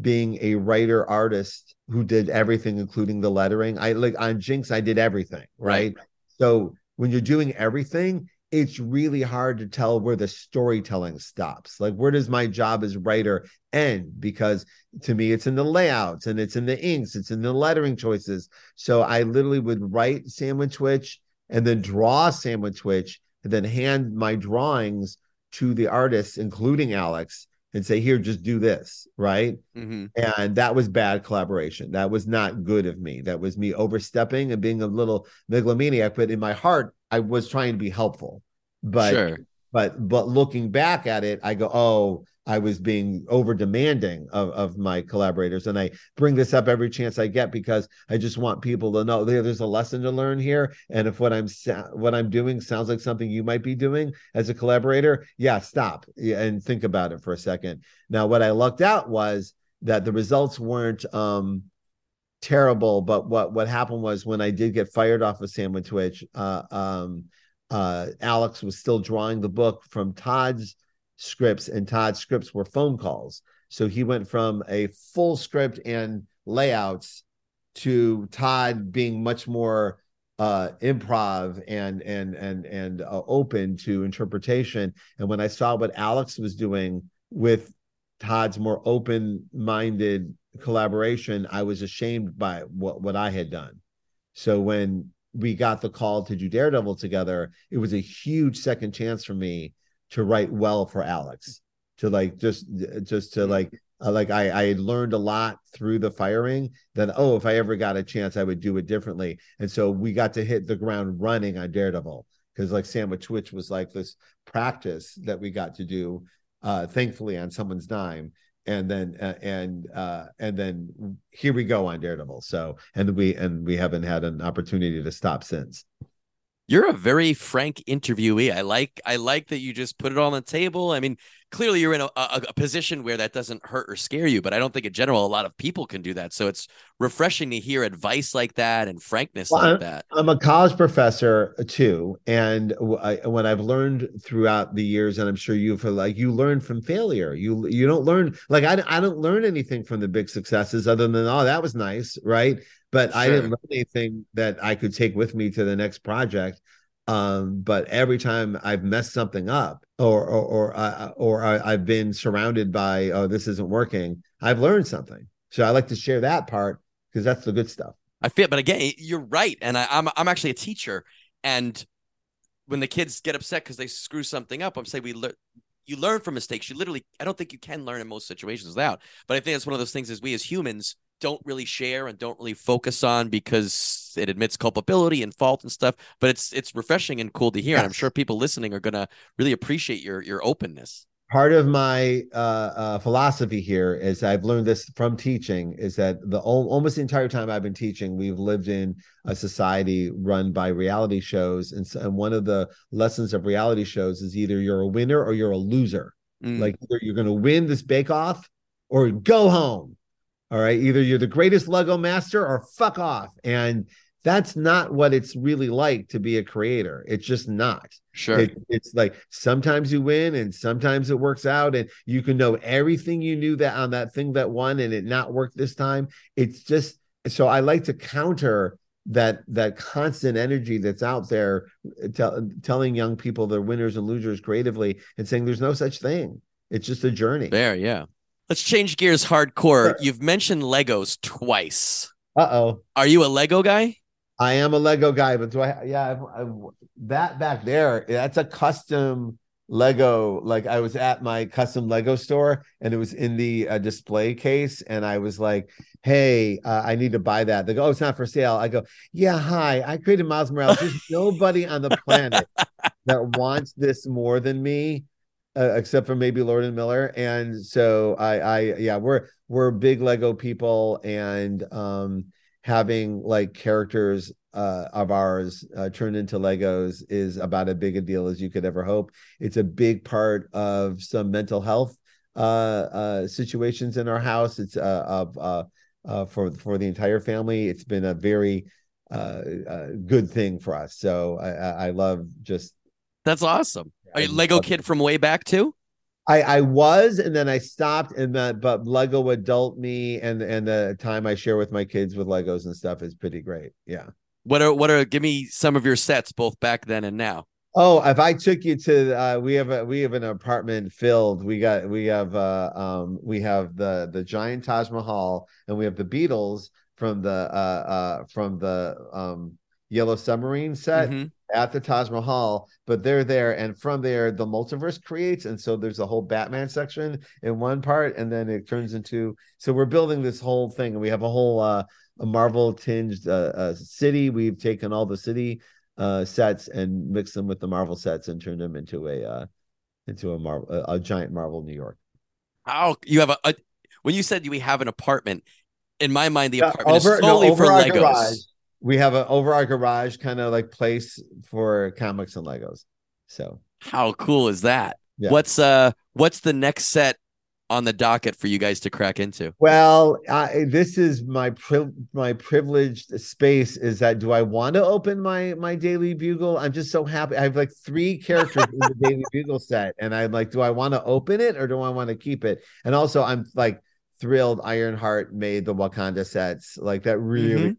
being a writer artist who did everything, including the lettering, I like on Jinx, I did everything, right? Right. So when you're doing everything, it's really hard to tell where the storytelling stops. Like, where does my job as writer end? Because to me, it's in the layouts and it's in the inks, it's in the lettering choices. So I literally would write Sam and Twitch and then draw Sam and Twitch and then hand my drawings to the artists, including Alex, and say, Here, just do this, right? Mhm. And that was bad collaboration. That was not good of me. That was me overstepping and being a little megalomaniac. But in my heart, I was trying to be helpful. But sure. but but looking back at it, I go, oh, I was being over demanding of, of my collaborators. And I bring this up every chance I get because I just want people to know there, there's a lesson to learn here. And if what I'm what I'm doing sounds like something you might be doing as a collaborator, yeah, stop and think about it for a second. Now, what I lucked out was that the results weren't um terrible, but what what happened was when I did get fired off of Sam and Twitch, uh um uh Alex was still drawing the book from Todd's scripts, and Todd's scripts were phone calls. So he went from a full script and layouts to Todd being much more uh improv and and and and uh, open to interpretation and when i saw what alex was doing with todd's more open-minded collaboration i was ashamed by what what i had done so when we got the call to do daredevil together it was a huge second chance for me to write well for alex to like just just to like uh, like I, I learned a lot through the firing that oh if i ever got a chance i would do it differently. And so we got to hit the ground running on daredevil because like sam and twitch was like this practice that we got to do uh thankfully on someone's dime. And then uh, and uh and then here we go on daredevil. So and we and we haven't had an opportunity to stop since You're a very frank interviewee. I like I like that you just put it all on the table. I mean, clearly you're in a, a, a position where that doesn't hurt or scare you, but I don't think in general a lot of people can do that. So it's refreshing to hear advice like that and frankness Well, like that. I'm a college professor uh, too, and I, what I've learned throughout the years, and I'm sure you've like you learn from failure. You you don't learn like I I don't learn anything from the big successes other than oh that was nice, right? But I didn't learn anything that I could take with me to the next project. Um, but every time I've messed something up, or or or, uh, or I, I've been surrounded by oh this isn't working, I've learned something. So I like to share that part because that's the good stuff. I feel, but again, you're right, and I, I'm I'm actually a teacher, and when the kids get upset because they screw something up, I'm saying we learn. You learn from mistakes. You literally, I don't think you can learn in most situations without. But I think that's one of those things is we as humans don't really share and don't really focus on because it admits culpability and fault and stuff. But it's it's refreshing and cool to hear, and I'm sure people listening are gonna really appreciate your your openness. part of my uh, uh, philosophy here is I've learned this from teaching is that the almost the entire time I've been teaching, we've lived in a society run by reality shows, and, so, and one of the lessons of reality shows is either you're a winner or you're a loser. Mm, Like either you're going to win this bake off or go home. All right, either you're the greatest Lego master or fuck off, and that's not what it's really like to be a creator. It's just not. sure. It, it's like sometimes you win and sometimes it works out, and you can know everything you knew that on that thing that won and it not worked this time. It's just so I like to counter that that constant energy that's out there uh, tell, telling young people they're winners and losers creatively and saying there's no such thing. It's just a journey. there, yeah. Let's change gears hardcore. Sure. You've mentioned Legos twice. Uh oh. Are you a Lego guy? I am a Lego guy, but do I? Yeah, I've, I've, that back there, that's a custom Lego. Like I was at my custom Lego store, and it was in the uh, display case, and I was like, "Hey, uh, I need to buy that." They go, "Oh, it's not for sale." I go, "Yeah, hi, I created Miles Morales. There's nobody on the planet that wants this more than me." Uh, except for maybe Lord and Miller, and so I, I, yeah, we're we're big Lego people, and um, having like characters uh, of ours uh, turned into Legos is about as big a deal as you could ever hope. It's a big part of some mental health uh, uh, situations in our house. It's uh, of for for the entire family. It's been a very good thing for us. So I I love just That's awesome. Are you Lego kid from way back too? I I was and then I stopped and then but Lego adult me and and the time I share with my kids with Legos and stuff is pretty great. Yeah. What are what are give me some of your sets both back then and now? Oh, if I took you to uh we have a we have an apartment filled. We got we have uh um we have the the giant Taj Mahal and we have the Beatles from the uh uh from the um Yellow Submarine set Mhm. at the Taj Mahal, but they're there, and from there the multiverse creates, and so there's a whole Batman section in one part, and then it turns into. So we're building this whole thing, and we have a whole uh, a Marvel tinged uh, uh, city. We've taken all the city uh, sets and mixed them with the Marvel sets and turned them into a uh, into a Marvel a, a giant Marvel New York. How you have a, a when you said we have an apartment, in my mind the apartment over- is no, solely over for Legos. garage. We have a over our garage kind of like place for comics and Legos. So How cool is that? Yeah. What's uh what's the next set on the docket for you guys to crack into? Well, I, this is my pri- my privileged space. Is that do I want to open my my Daily Bugle? I'm just so happy. I have like three characters in the Daily Bugle set, and I'm like, do I want to open it or do I want to keep it? And also, I'm like thrilled. Ironheart made the Wakanda sets. Like that really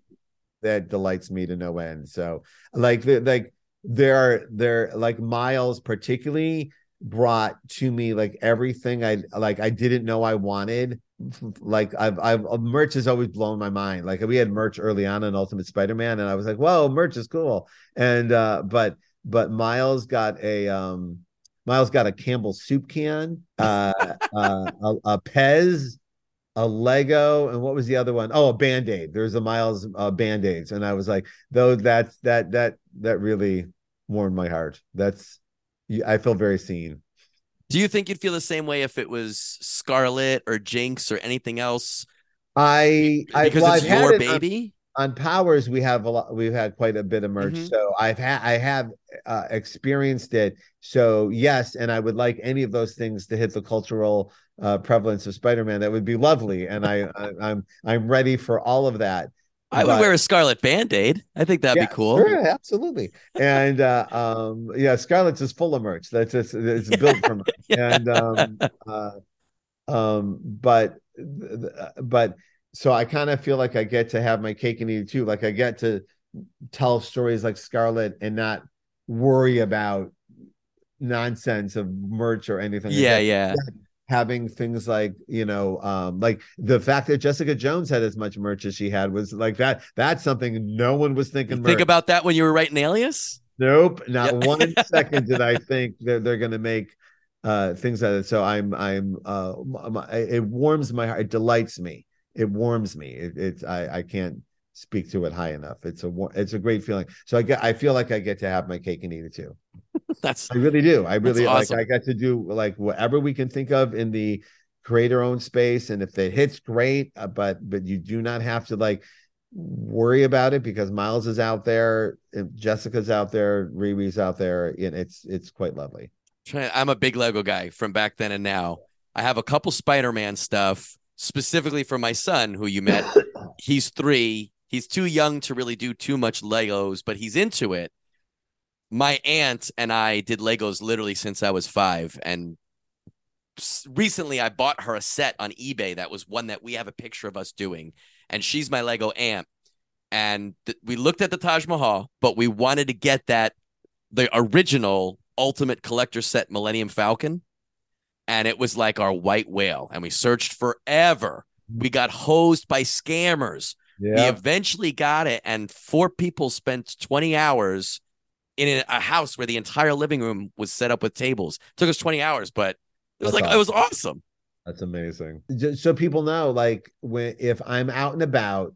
that delights me to no end. So like like there are there like Miles particularly brought to me like everything I like I didn't know I wanted. Like I've I've uh, merch has always blown my mind. Like we had merch early on in Ultimate Spider-Man, and I was like, whoa, merch is cool. And uh but but Miles got a um Miles got a Campbell soup can, uh, uh a, a Pez, a Lego, and what was the other one? Oh, a Band-Aid. There's a Miles uh, Band-Aids. And I was like, though that's that that that really warmed my heart. That's I feel very seen. Do you think you'd feel the same way if it was Scarlet or Jinx or anything else? I I Because well, it's I've had your it on- baby. on Powers we have a lot we've had quite a bit of merch Mhm. so i've had i have uh, experienced it so yes and i would like any of those things to hit the cultural uh, prevalence of spider-man that would be lovely and i, I i'm i'm ready for all of that I would But- wear a Scarlet Band-Aid. I think that'd Yeah, be cool. sure, absolutely and uh um yeah scarlet's is full of merch that's it's, it's built for merch Yeah. and um uh um but but so i kind of feel like i get to have my cake and eat it too like i get to tell stories like scarlet and not worry about nonsense of merch or anything like Yeah, that. Having things like you know um like the fact that jessica jones had as much merch as she had was like that that's something no one was thinking think about that when you were writing Alias? Nope, not Yeah. one second did I think that they're going to make uh things out of it. So I'm I'm uh it warms my heart. It delights me. It warms me. It, it's I I can't speak to it high enough. It's a war- it's a great feeling. So I get I feel like I get to have my cake and eat it too. That's I really do. I really awesome. like I got to do like whatever we can think of in the creator owned space and if it hits great uh, but but you do not have to like worry about it because Miles is out there Jessica's out there Riri's out there and it's it's quite lovely. I'm a big Lego guy from back then and now. I have a couple Spider-Man stuff specifically for my son who you met. he's 3. He's too young to really do too much Legos, but he's into it. My aunt and I did Legos literally since I was 5 and recently I bought her a set on eBay that was one that we have a picture of us doing and she's my Lego aunt. And th- we looked at the Taj Mahal but we wanted to get that the original ultimate collector set Millennium Falcon and it was like our white whale and we searched forever. We got hosed by scammers. We eventually got it and four people spent 20 hours in a- house where the entire living room was set up with tables took us 20 hours but it was That's like it was awesome That's amazing. Just so people know, like when if I'm out and about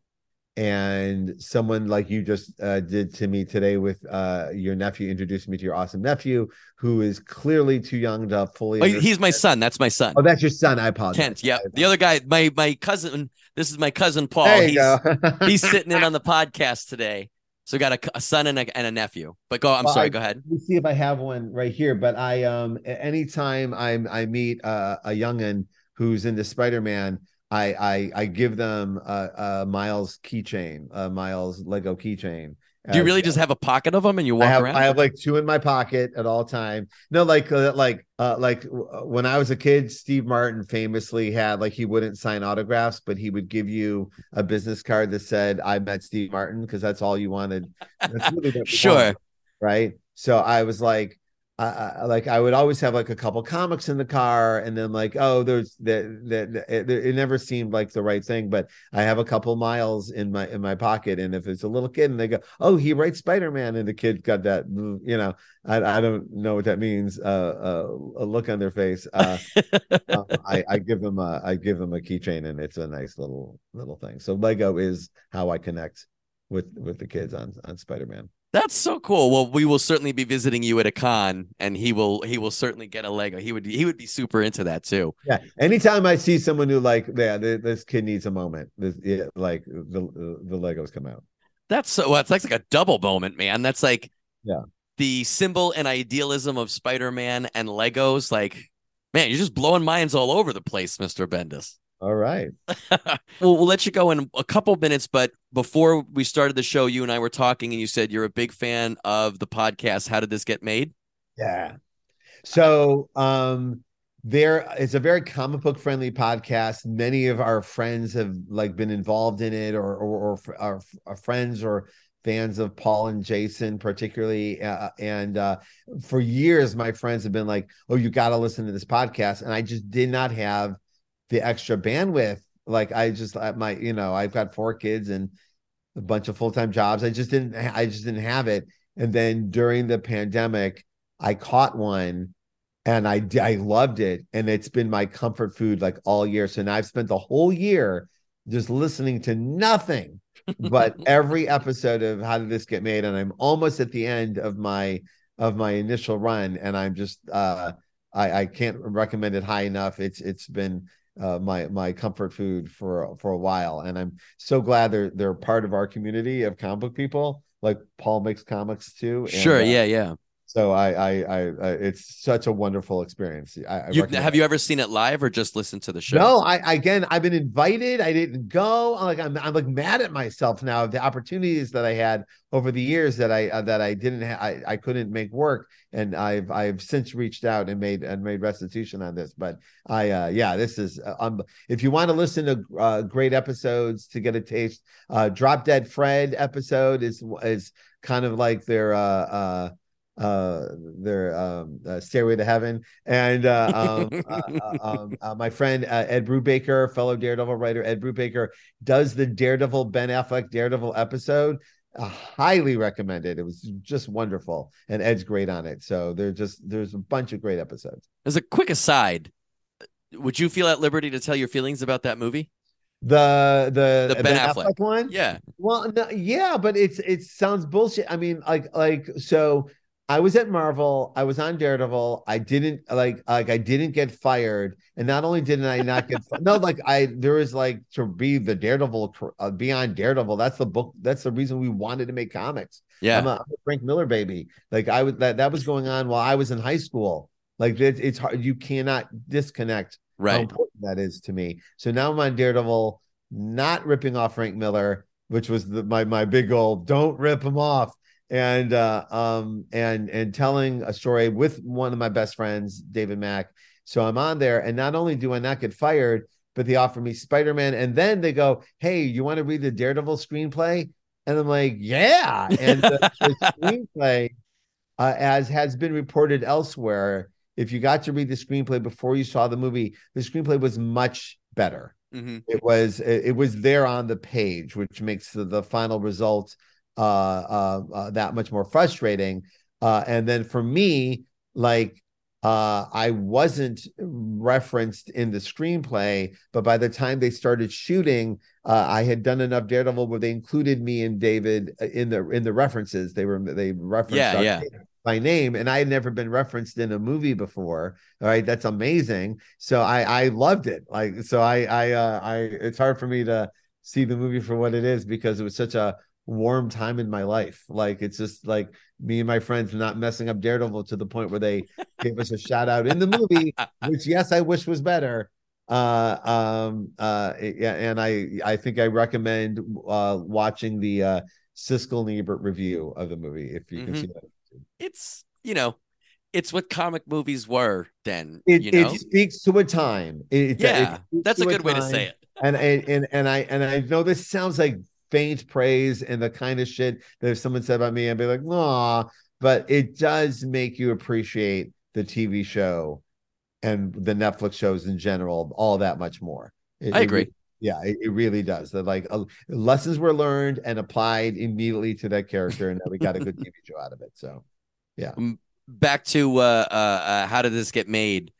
and someone like you just uh, did to me today with uh, your nephew introduced me to your awesome nephew who is clearly too young to fully. oh, he's my son that's my son Oh, that's your son. I apologize. kent yeah the other guy my my cousin this is my cousin paul There you he's go. he's sitting in on the podcast today So got a, a son and a, and a nephew. But go. I'm Well, sorry. I- go ahead. Let me see if I have one right here. But I um anytime I I meet uh, a youngin who's into Spider-Man, I I I give them a, a Miles keychain, a Miles Lego keychain. Do you really just have a pocket of them and you walk I have around? I have like two in my pocket at all time. No, like uh, like uh, like w- when I was a kid, Steve Martin famously had like he wouldn't sign autographs, but he would give you a business card that said "I met Steve Martin" because that's all you wanted. That's really Sure. wanted, right? So I was like. I, like I would always have like a couple comics in the car, and then like oh, there's that that it, it never seemed like the right thing, but I have a couple miles in my in my pocket, and if it's a little kid and they go, oh, he writes Spider Man, and the kid got that, you know, I, I don't know what that means. Uh, uh, a look on their face. Uh, um, I, I give them a I give them a keychain, and it's a nice little little thing. So Lego is how I connect with with the kids on on Spider Man. That's so cool. Well, we will certainly be visiting you at a con, and he will he will certainly get a Lego. He would he would be super into that too. Yeah. Anytime I see someone who like, yeah, this kid needs a moment. This, yeah, like the the Legos come out. That's so. Well, it's like, like a double moment, man. That's like Yeah. the symbol and idealism of Spider-Man and Legos. Like, man, you're just blowing minds all over the place, Mister Bendis. All right. Well, we'll let you go in a couple minutes, but before we started the show, you and I were talking, and you said you're a big fan of the podcast. How did this get made? Yeah. So um there it's a very comic book friendly podcast. Many of our friends have like been involved in it or or, or our, our friends or fans of Paul and Jason particularly uh, and uh for years my friends have been like, "Oh, you got to listen to this podcast." And I just did not have the extra bandwidth. Like I just I- my you know, I've got four kids and a bunch of full-time jobs. I just didn't I just didn't have it. And then during the pandemic, I caught one and I I loved it and it's been my comfort food like all year. So now I've spent the whole year just listening to nothing but every episode of How Did This Get Made and I'm almost at the end of my of my initial run and I'm just uh I I can't recommend it high enough. It's it's been uh, my my comfort food for for a while, and I'm so glad they're they're part of our community of comic book people. Like Paul makes comics too. and, Sure. uh, yeah. Yeah. So I, I, I, I, it's such a wonderful experience. I, I You, have you ever seen it live or just listened to the show? No, I again, I've been invited. I didn't go. I'm like, I'm, I'm like mad at myself now of the opportunities that I had over the years that I uh, that I didn't, ha- I, I couldn't make work, and I've I've since reached out and made and made restitution on this. But I, uh, yeah, this is uh, um, if you want to listen to uh, great episodes to get a taste, uh, Drop Dead Fred episode is is kind of like their uh uh uh their um uh, stairway to heaven and uh um, uh, uh, um uh, my friend uh, ed brubaker fellow daredevil writer ed brubaker does the daredevil ben affleck daredevil episode uh, highly recommended it was just wonderful and ed's great on it so there's just there's a bunch of great episodes As a quick aside, would you feel at liberty to tell your feelings about that movie? the the, The Ben Affleck. one Yeah. Well, no, yeah, but it's it sounds bullshit. I mean, like like so I was at Marvel, I was on Daredevil, I didn't like like I didn't get fired, and not only didn't I not get no like I there was like to be the Daredevil uh, beyond Daredevil. That's the book. That's the reason we wanted to make comics. Yeah. I'm a, I'm a Frank Miller baby. Like I was that that was going on while I was in high school. Like it, it's hard. You cannot disconnect how right. important that is to me. So now I'm on Daredevil, not ripping off Frank Miller, which was the, my my big goal. Don't rip him off, and uh, um and and telling a story with one of my best friends, David Mack. So I'm on there, and not only do I not get fired, but they offer me Spider Man, and then they go, "Hey, you want to read the Daredevil screenplay?" And I'm like, "Yeah," and the, the screenplay, uh, as has been reported elsewhere if you got to read the screenplay before you saw the movie, the screenplay was much better. hmm It was it, was there on the page, which makes the, the final result that much more frustrating. Uh, and then for me, like uh, I wasn't referenced in the screenplay, but by the time they started shooting, uh, I had done enough Daredevil where they included me and David uh, in the in the references. They were they referenced Yeah, yeah. name by name, and I had never been referenced in a movie before. All right, that's amazing. So I I loved it. Like so I I uh, I it's hard for me to see the movie for what it is because it was such a warm time in my life. Like it's just like me and my friends not messing up Daredevil to the point where they gave us a shout out in the movie, which yes, I wish was better. Uh, um, uh, yeah, and I I think I recommend uh watching the uh Siskel and Ebert review of the movie if you can Mhm. see that. It's you know, it's what comic movies were then. It, you know, it speaks to a time. It, yeah, it that's a good way to say it. and and and and I and I know this sounds like faint praise and the kind of shit that if someone said about me, I'd be like, nah, but it does make you appreciate the TV show and the Netflix shows in general all that much more. It- I agree. re- yeah, it, it really does. That like uh, lessons were learned and applied immediately to that character, and we got a good TV show out of it. So yeah. Back to uh, uh, uh, how did this get made?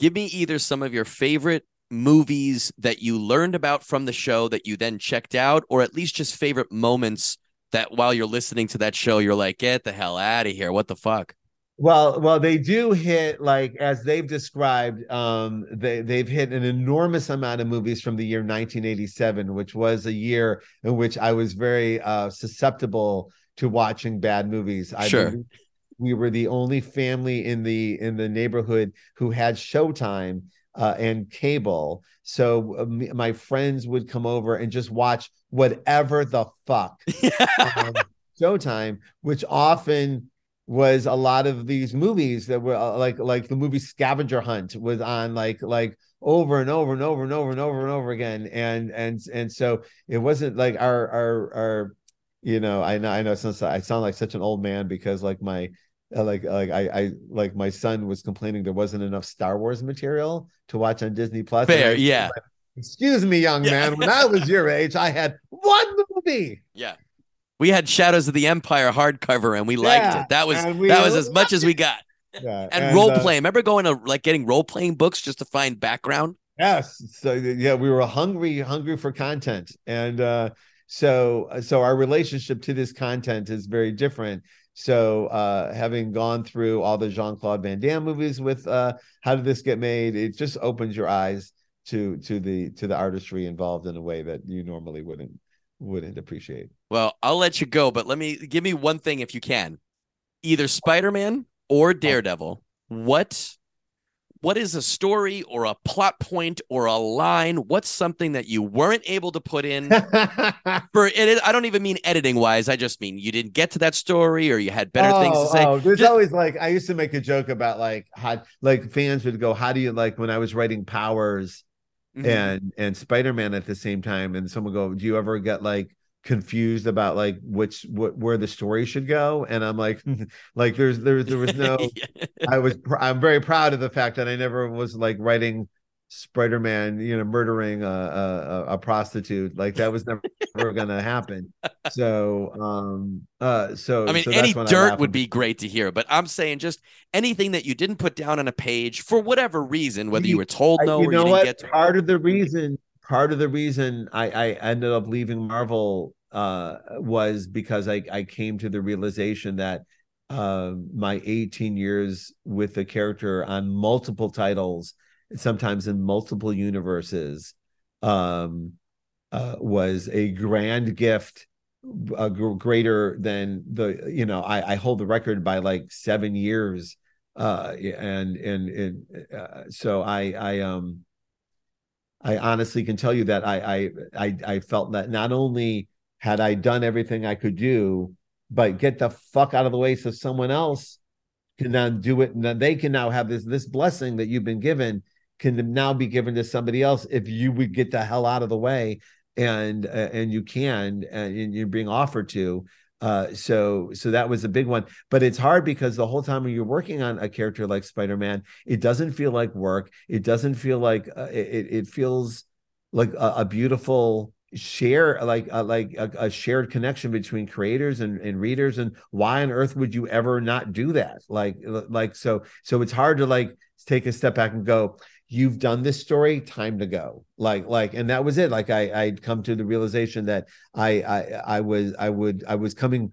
Give me either some of your favorite movies that you learned about from the show that you then checked out, or at least just favorite moments that while you're listening to that show, you're like, get the hell out of here. What the fuck? Well, well, they do hit like as they've described. Um, they they've hit an enormous amount of movies from the year 1987, which was a year in which I was very uh, susceptible to watching bad movies. I Sure. we were the only family in the in the neighborhood who had Showtime uh, and cable. So uh, me- my friends would come over and just watch whatever the fuck on Showtime, which often was a lot of these movies that were uh, like like the movie Scavenger Hunt was on like like over and over and over and over and over and over again and and and so it wasn't like our our our you know I know I know since I sound like such an old man because like my like like I I like my son was complaining there wasn't enough Star Wars material to watch on Disney Plus. Fair, yeah. Excuse me, young Yeah. man. When I was your age, I had one movie. Yeah. We had Shadows of the Empire hardcover and we liked Yeah, it. That was that was as much as we got. Yeah, And, role uh, play. Remember going to like getting role playing books just to find background? Yes. So yeah, we were hungry, hungry for content, and uh, so so our relationship to this content is very different. So uh, having gone through all the Jean Claude Van Damme movies with uh, how did this get made? It just opens your eyes to to the to the artistry involved in a way that you normally wouldn't wouldn't appreciate. Well, I'll let you go, but let me give me one thing if you can. Either Spider-Man or Daredevil. What what is a story or a plot point or a line? What's something that you weren't able to put in for it? I don't even mean editing wise. I just mean you didn't get to that story or you had better things to Oh, say. oh, there's Just- always like I used to make a joke about like how like fans would go, How do you like when I was writing powers Mhm. and and Spider-Man at the same time, and someone go, Do you ever get like confused about like which what where the story should go? And I'm like, like there's there's there was no Yeah. I was I'm very proud of the fact that I never was like writing Spider-Man, you know, murdering a a, a prostitute. Like that was never, never gonna happen. So um uh so I mean, so any dirt would be great to hear, but I'm saying just anything that you didn't put down on a page for whatever reason, whether you were told I- no you or know you didn't what? get to. Part of the reason, part of the reason I, I ended up leaving Marvel uh, was because I, I came to the realization that uh, my 18 years with the character on multiple titles, sometimes in multiple universes, um, uh, was a grand gift. Uh, greater than the you know I, I hold the record by like seven years uh and and and uh, so i i um i honestly can tell you that I, I i i felt that not only had i done everything i could do but get the fuck out of the way so someone else can now do it and they can now have this this blessing that you've been given can now be given to somebody else if you would get the hell out of the way and uh, and you can and you're being offered to uh so so that was a big one but it's hard because the whole time when you're working on a character like spider-man it doesn't feel like work. It doesn't feel like uh, it, it feels like a, a beautiful share like uh, like a, a shared connection between creators and, and readers and why on earth would you ever not do that? Like like so so it's hard to like take a step back and go you've done this story time to go. Like like and that was it. Like i i'd come to the realization that i i i was i would i was coming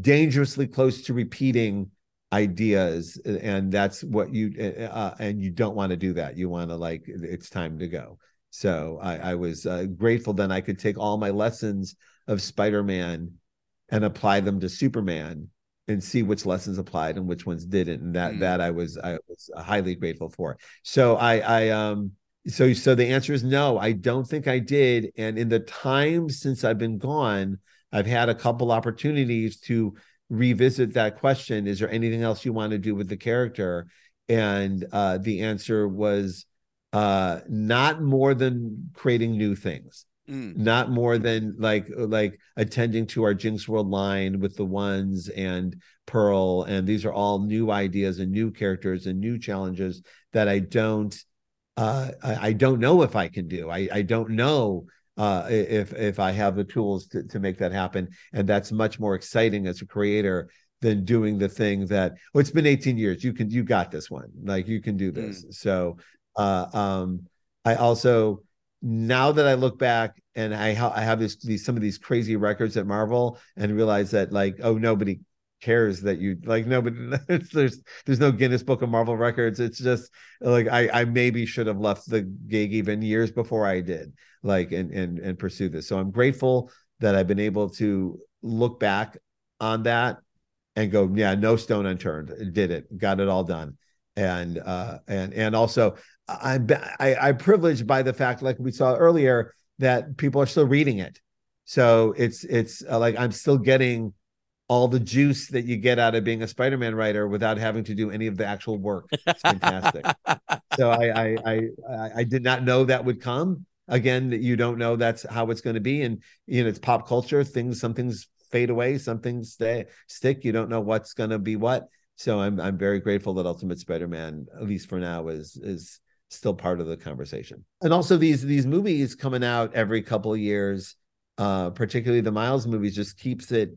dangerously close to repeating ideas and that's what you uh, and you don't want to do that. You want to like it's time to go. So I, I was uh, grateful then I could take all my lessons of Spider-Man and apply them to Superman and see which lessons applied and which ones didn't. And that Mm. that I was I was highly grateful for. So I I um so so the answer is no, I don't think I did. And in the time since I've been gone, I've had a couple opportunities to revisit that question. Is there anything else you want to do with the character? And uh, the answer was uh, not more than creating new things Mm. not more than like like attending to our Jinx World line with the ones and Pearl, and these are all new ideas and new characters and new challenges that I don't uh I, I don't know if I can do. I I don't know uh if if I have the tools to, to make that happen. And that's much more exciting as a creator than doing the thing that oh it's been 18 years. You can you got this one. Like you can do this. So uh um I also now that I look back and I ha- I have this these some of these crazy records at Marvel and realize that like oh nobody cares that you like nobody there's there's no Guinness Book of Marvel records. It's just like I I maybe should have left the gig even years before I did like and and and pursue this. So I'm grateful that I've been able to look back on that and go yeah no stone unturned. Did it got it all done. And uh and and also I'm I, I'm privileged by the fact, like we saw earlier, that people are still reading it. So it's it's uh, like I'm still getting all the juice that you get out of being a Spider-Man writer without having to do any of the actual work. It's fantastic. so I, I I I did not know that would come. Again, you don't know that's how it's going to be, and you know it's pop culture. Things, some things fade away, some things stay stick. You don't know what's going to be what. So I'm I'm very grateful that Ultimate Spider-Man, at least for now, is is still part of the conversation. And also these these movies coming out every couple of years, uh, particularly the Miles movies, just keeps it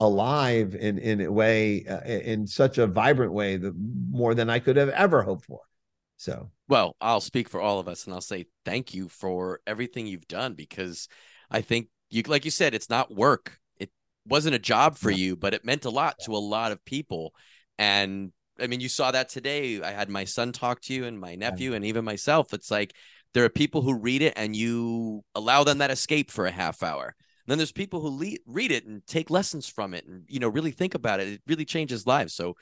alive in in a way uh, in such a vibrant way that more than I could have ever hoped for. So Well, I'll speak for all of us and I'll say thank you for everything you've done because I think you like you said it's not work. It wasn't a job for Yeah. you, but it meant a lot to a lot of people. And I mean, you saw that today. I had my son talk to you and my nephew and even myself. It's like there are people who read it and you allow them that escape for a half hour. And then there's people who le- read it and take lessons from it and you know really think about it. It really changes lives. So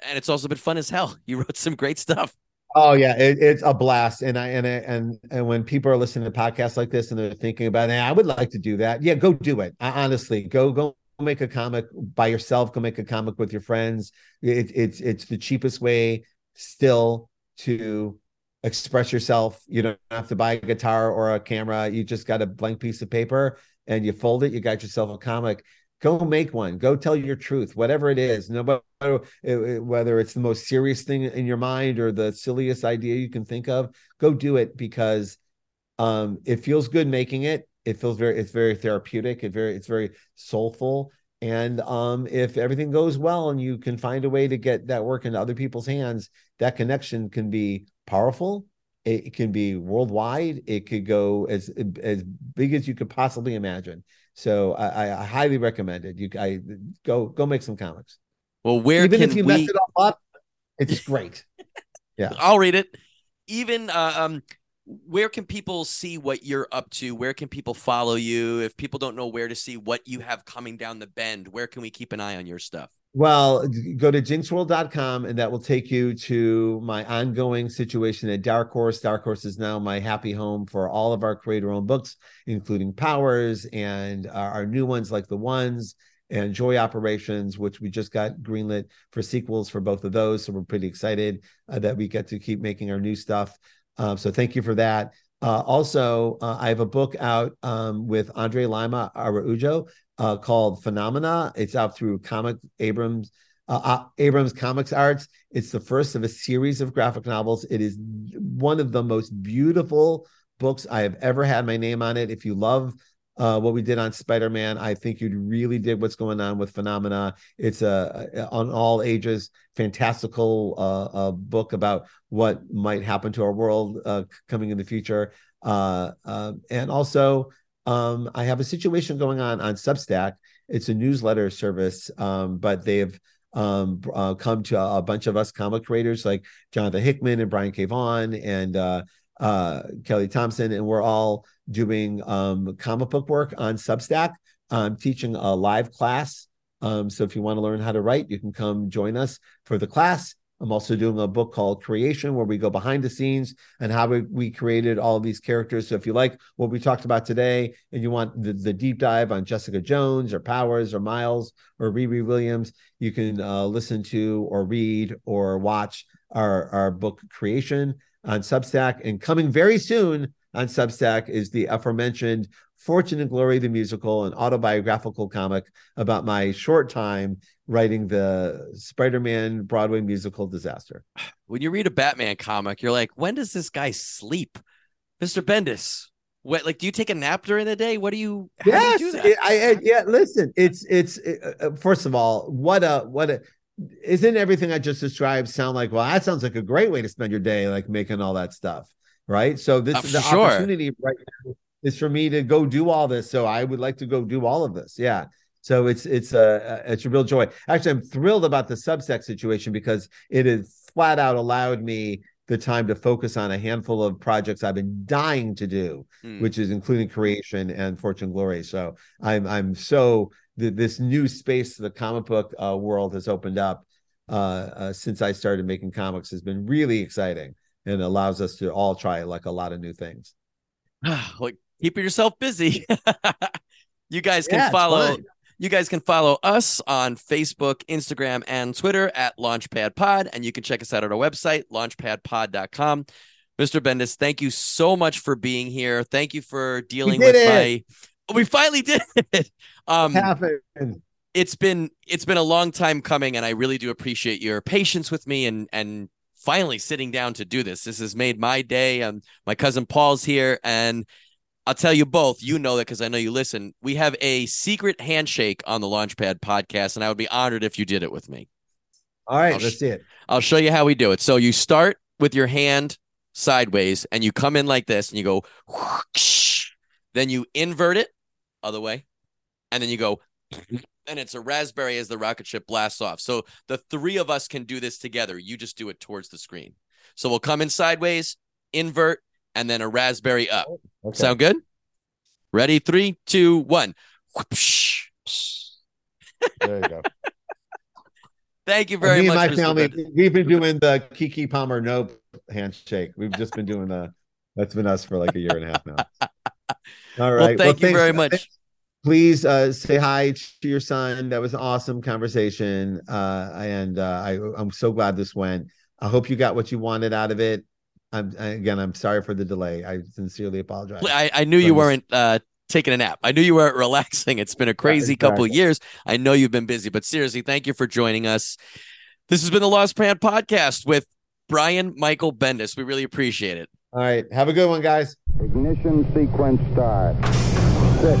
and it's also been fun as hell. You wrote some great stuff. Oh yeah, it, it's a blast, and I and I, and and when people are listening to podcasts like this and they're thinking about, hey, I would like to do that. Yeah, go do it. I, honestly, go go make a comic by yourself. Go make a comic with your friends. It, it's it's the cheapest way still to express yourself. You don't have to buy a guitar or a camera. You just got a blank piece of paper and you fold it. You got yourself a comic. Go make one. Go tell your truth, whatever it is. No matter whether it's the most serious thing in your mind or the silliest idea you can think of, go do it because um, it feels good making it. It feels very, it's very therapeutic. It very, it's very soulful. And um, if everything goes well and you can find a way to get that work into other people's hands, that connection can be powerful. It can be worldwide. It could go as as big as you could possibly imagine. So I, I highly recommend it. You I go go make some comics. Well, where Even can if you we? mess it all up, it's great. Yeah. I'll read it. Even uh, um, where can people see what you're up to? Where can people follow you? If people don't know where to see what you have coming down the bend, where can we keep an eye on your stuff? Well, go to jinxworld.com and that will take you to my ongoing situation at Dark Horse. Dark Horse is now my happy home for all of our creator owned books, including Powers and our, our new ones like The Ones and Joy Operations, which we just got greenlit for sequels for both of those. So we're pretty excited uh, that we get to keep making our new stuff. Um, so thank you for that. Uh, also, uh, I have a book out um, with Andre Lima Araujo uh, called Phenomena. It's out through Comic Abrams uh, uh, Abrams Comics Arts. It's the first of a series of graphic novels. It is one of the most beautiful books I have ever had my name on it. If you love uh, what we did on Spider-Man, I think you'd really did what's going on with Phenomena. It's a, a on all ages fantastical uh, a book about what might happen to our world uh, coming in the future, uh, uh, and also um, I have a situation going on on Substack. It's a newsletter service, um, but they've um, uh, come to a, a bunch of us comic creators like Jonathan Hickman and Brian K. Vaughan and uh, uh, Kelly Thompson, and we're all doing um, comic book work on Substack. I'm teaching a live class. Um, so if you want to learn how to write, you can come join us for the class. I'm also doing a book called Creation, where we go behind the scenes and how we, we created all these characters. So if you like what we talked about today and you want the, the deep dive on Jessica Jones or Powers or Miles or Riri Williams, you can uh, listen to or read or watch our, our book Creation on Substack. And coming very soon on Substack is the aforementioned Fortune and Glory, the musical, an autobiographical comic about my short time writing the Spider-Man Broadway musical disaster. When you read a Batman comic, you're like, when does this guy sleep? Mr. Bendis. What like do you take a nap during the day? What do you yes, do you do it- I, I yeah. Listen, it's it's uh, uh, first of all, what a what a isn't everything I just described sound like? Well, that sounds like a great way to spend your day, like making all that stuff, right? So this Uh, is the sure. opportunity right now is for me to go do all this. So I would like to go do all of this. Yeah. So it's it's a it's a real joy. Actually, I'm thrilled about the Substack situation because it has flat out allowed me the time to focus on a handful of projects I've been dying to do Hmm. which is including creation and fortune glory so i'm i'm so th- this new space the comic book uh, world has opened up uh, uh, since i started making comics has been really exciting and allows us to all try like a lot of new things like keeping yourself busy. you guys can Yeah, follow you guys can follow us on Facebook, Instagram, and Twitter at Launchpad Pod, and you can check us out at our website, launchpadpod.com. Mr. Bendis, thank you so much for being here. Thank you for dealing with it. my we finally did it. Um it's been it's been a long time coming and i really do appreciate your patience with me and and finally sitting down to do this. This has made my day and my cousin paul's here and i'll tell you both you know that because i know you listen. We have a secret handshake on the launchpad podcast and i would be honored if you did it with me. All right I'll let's sh- see it. I'll show you how we do it. So you start with your hand sideways and you come in like this and you go whoosh. then you invert it other way and then you go and it's a raspberry as the rocket ship blasts off. So the three of us can do this together. You just do it towards the screen. So we'll come in sideways, invert, and then a raspberry up. Oh, okay. Sound good? Ready? Three, two, one. There you go Thank you very me and my Mr. family Bendis. we've been doing the keke palmer nope handshake we've just been doing the that's been us for like a year and a half now all right Well, thank you thanks- very much. Please uh, say hi to your son. That was an awesome conversation, uh, and uh, I, I'm so glad this went. I hope you got what you wanted out of it. I'm again, I'm sorry for the delay. I sincerely apologize. I, I knew you From- weren't uh, taking a nap. I knew you weren't relaxing. It's been a crazy couple of years. I know you've been busy, but seriously, thank you for joining us. This has been the Launchpad Podcast with Brian Michael Bendis. We really appreciate it. All right, have a good one, guys. Ignition sequence start. Six,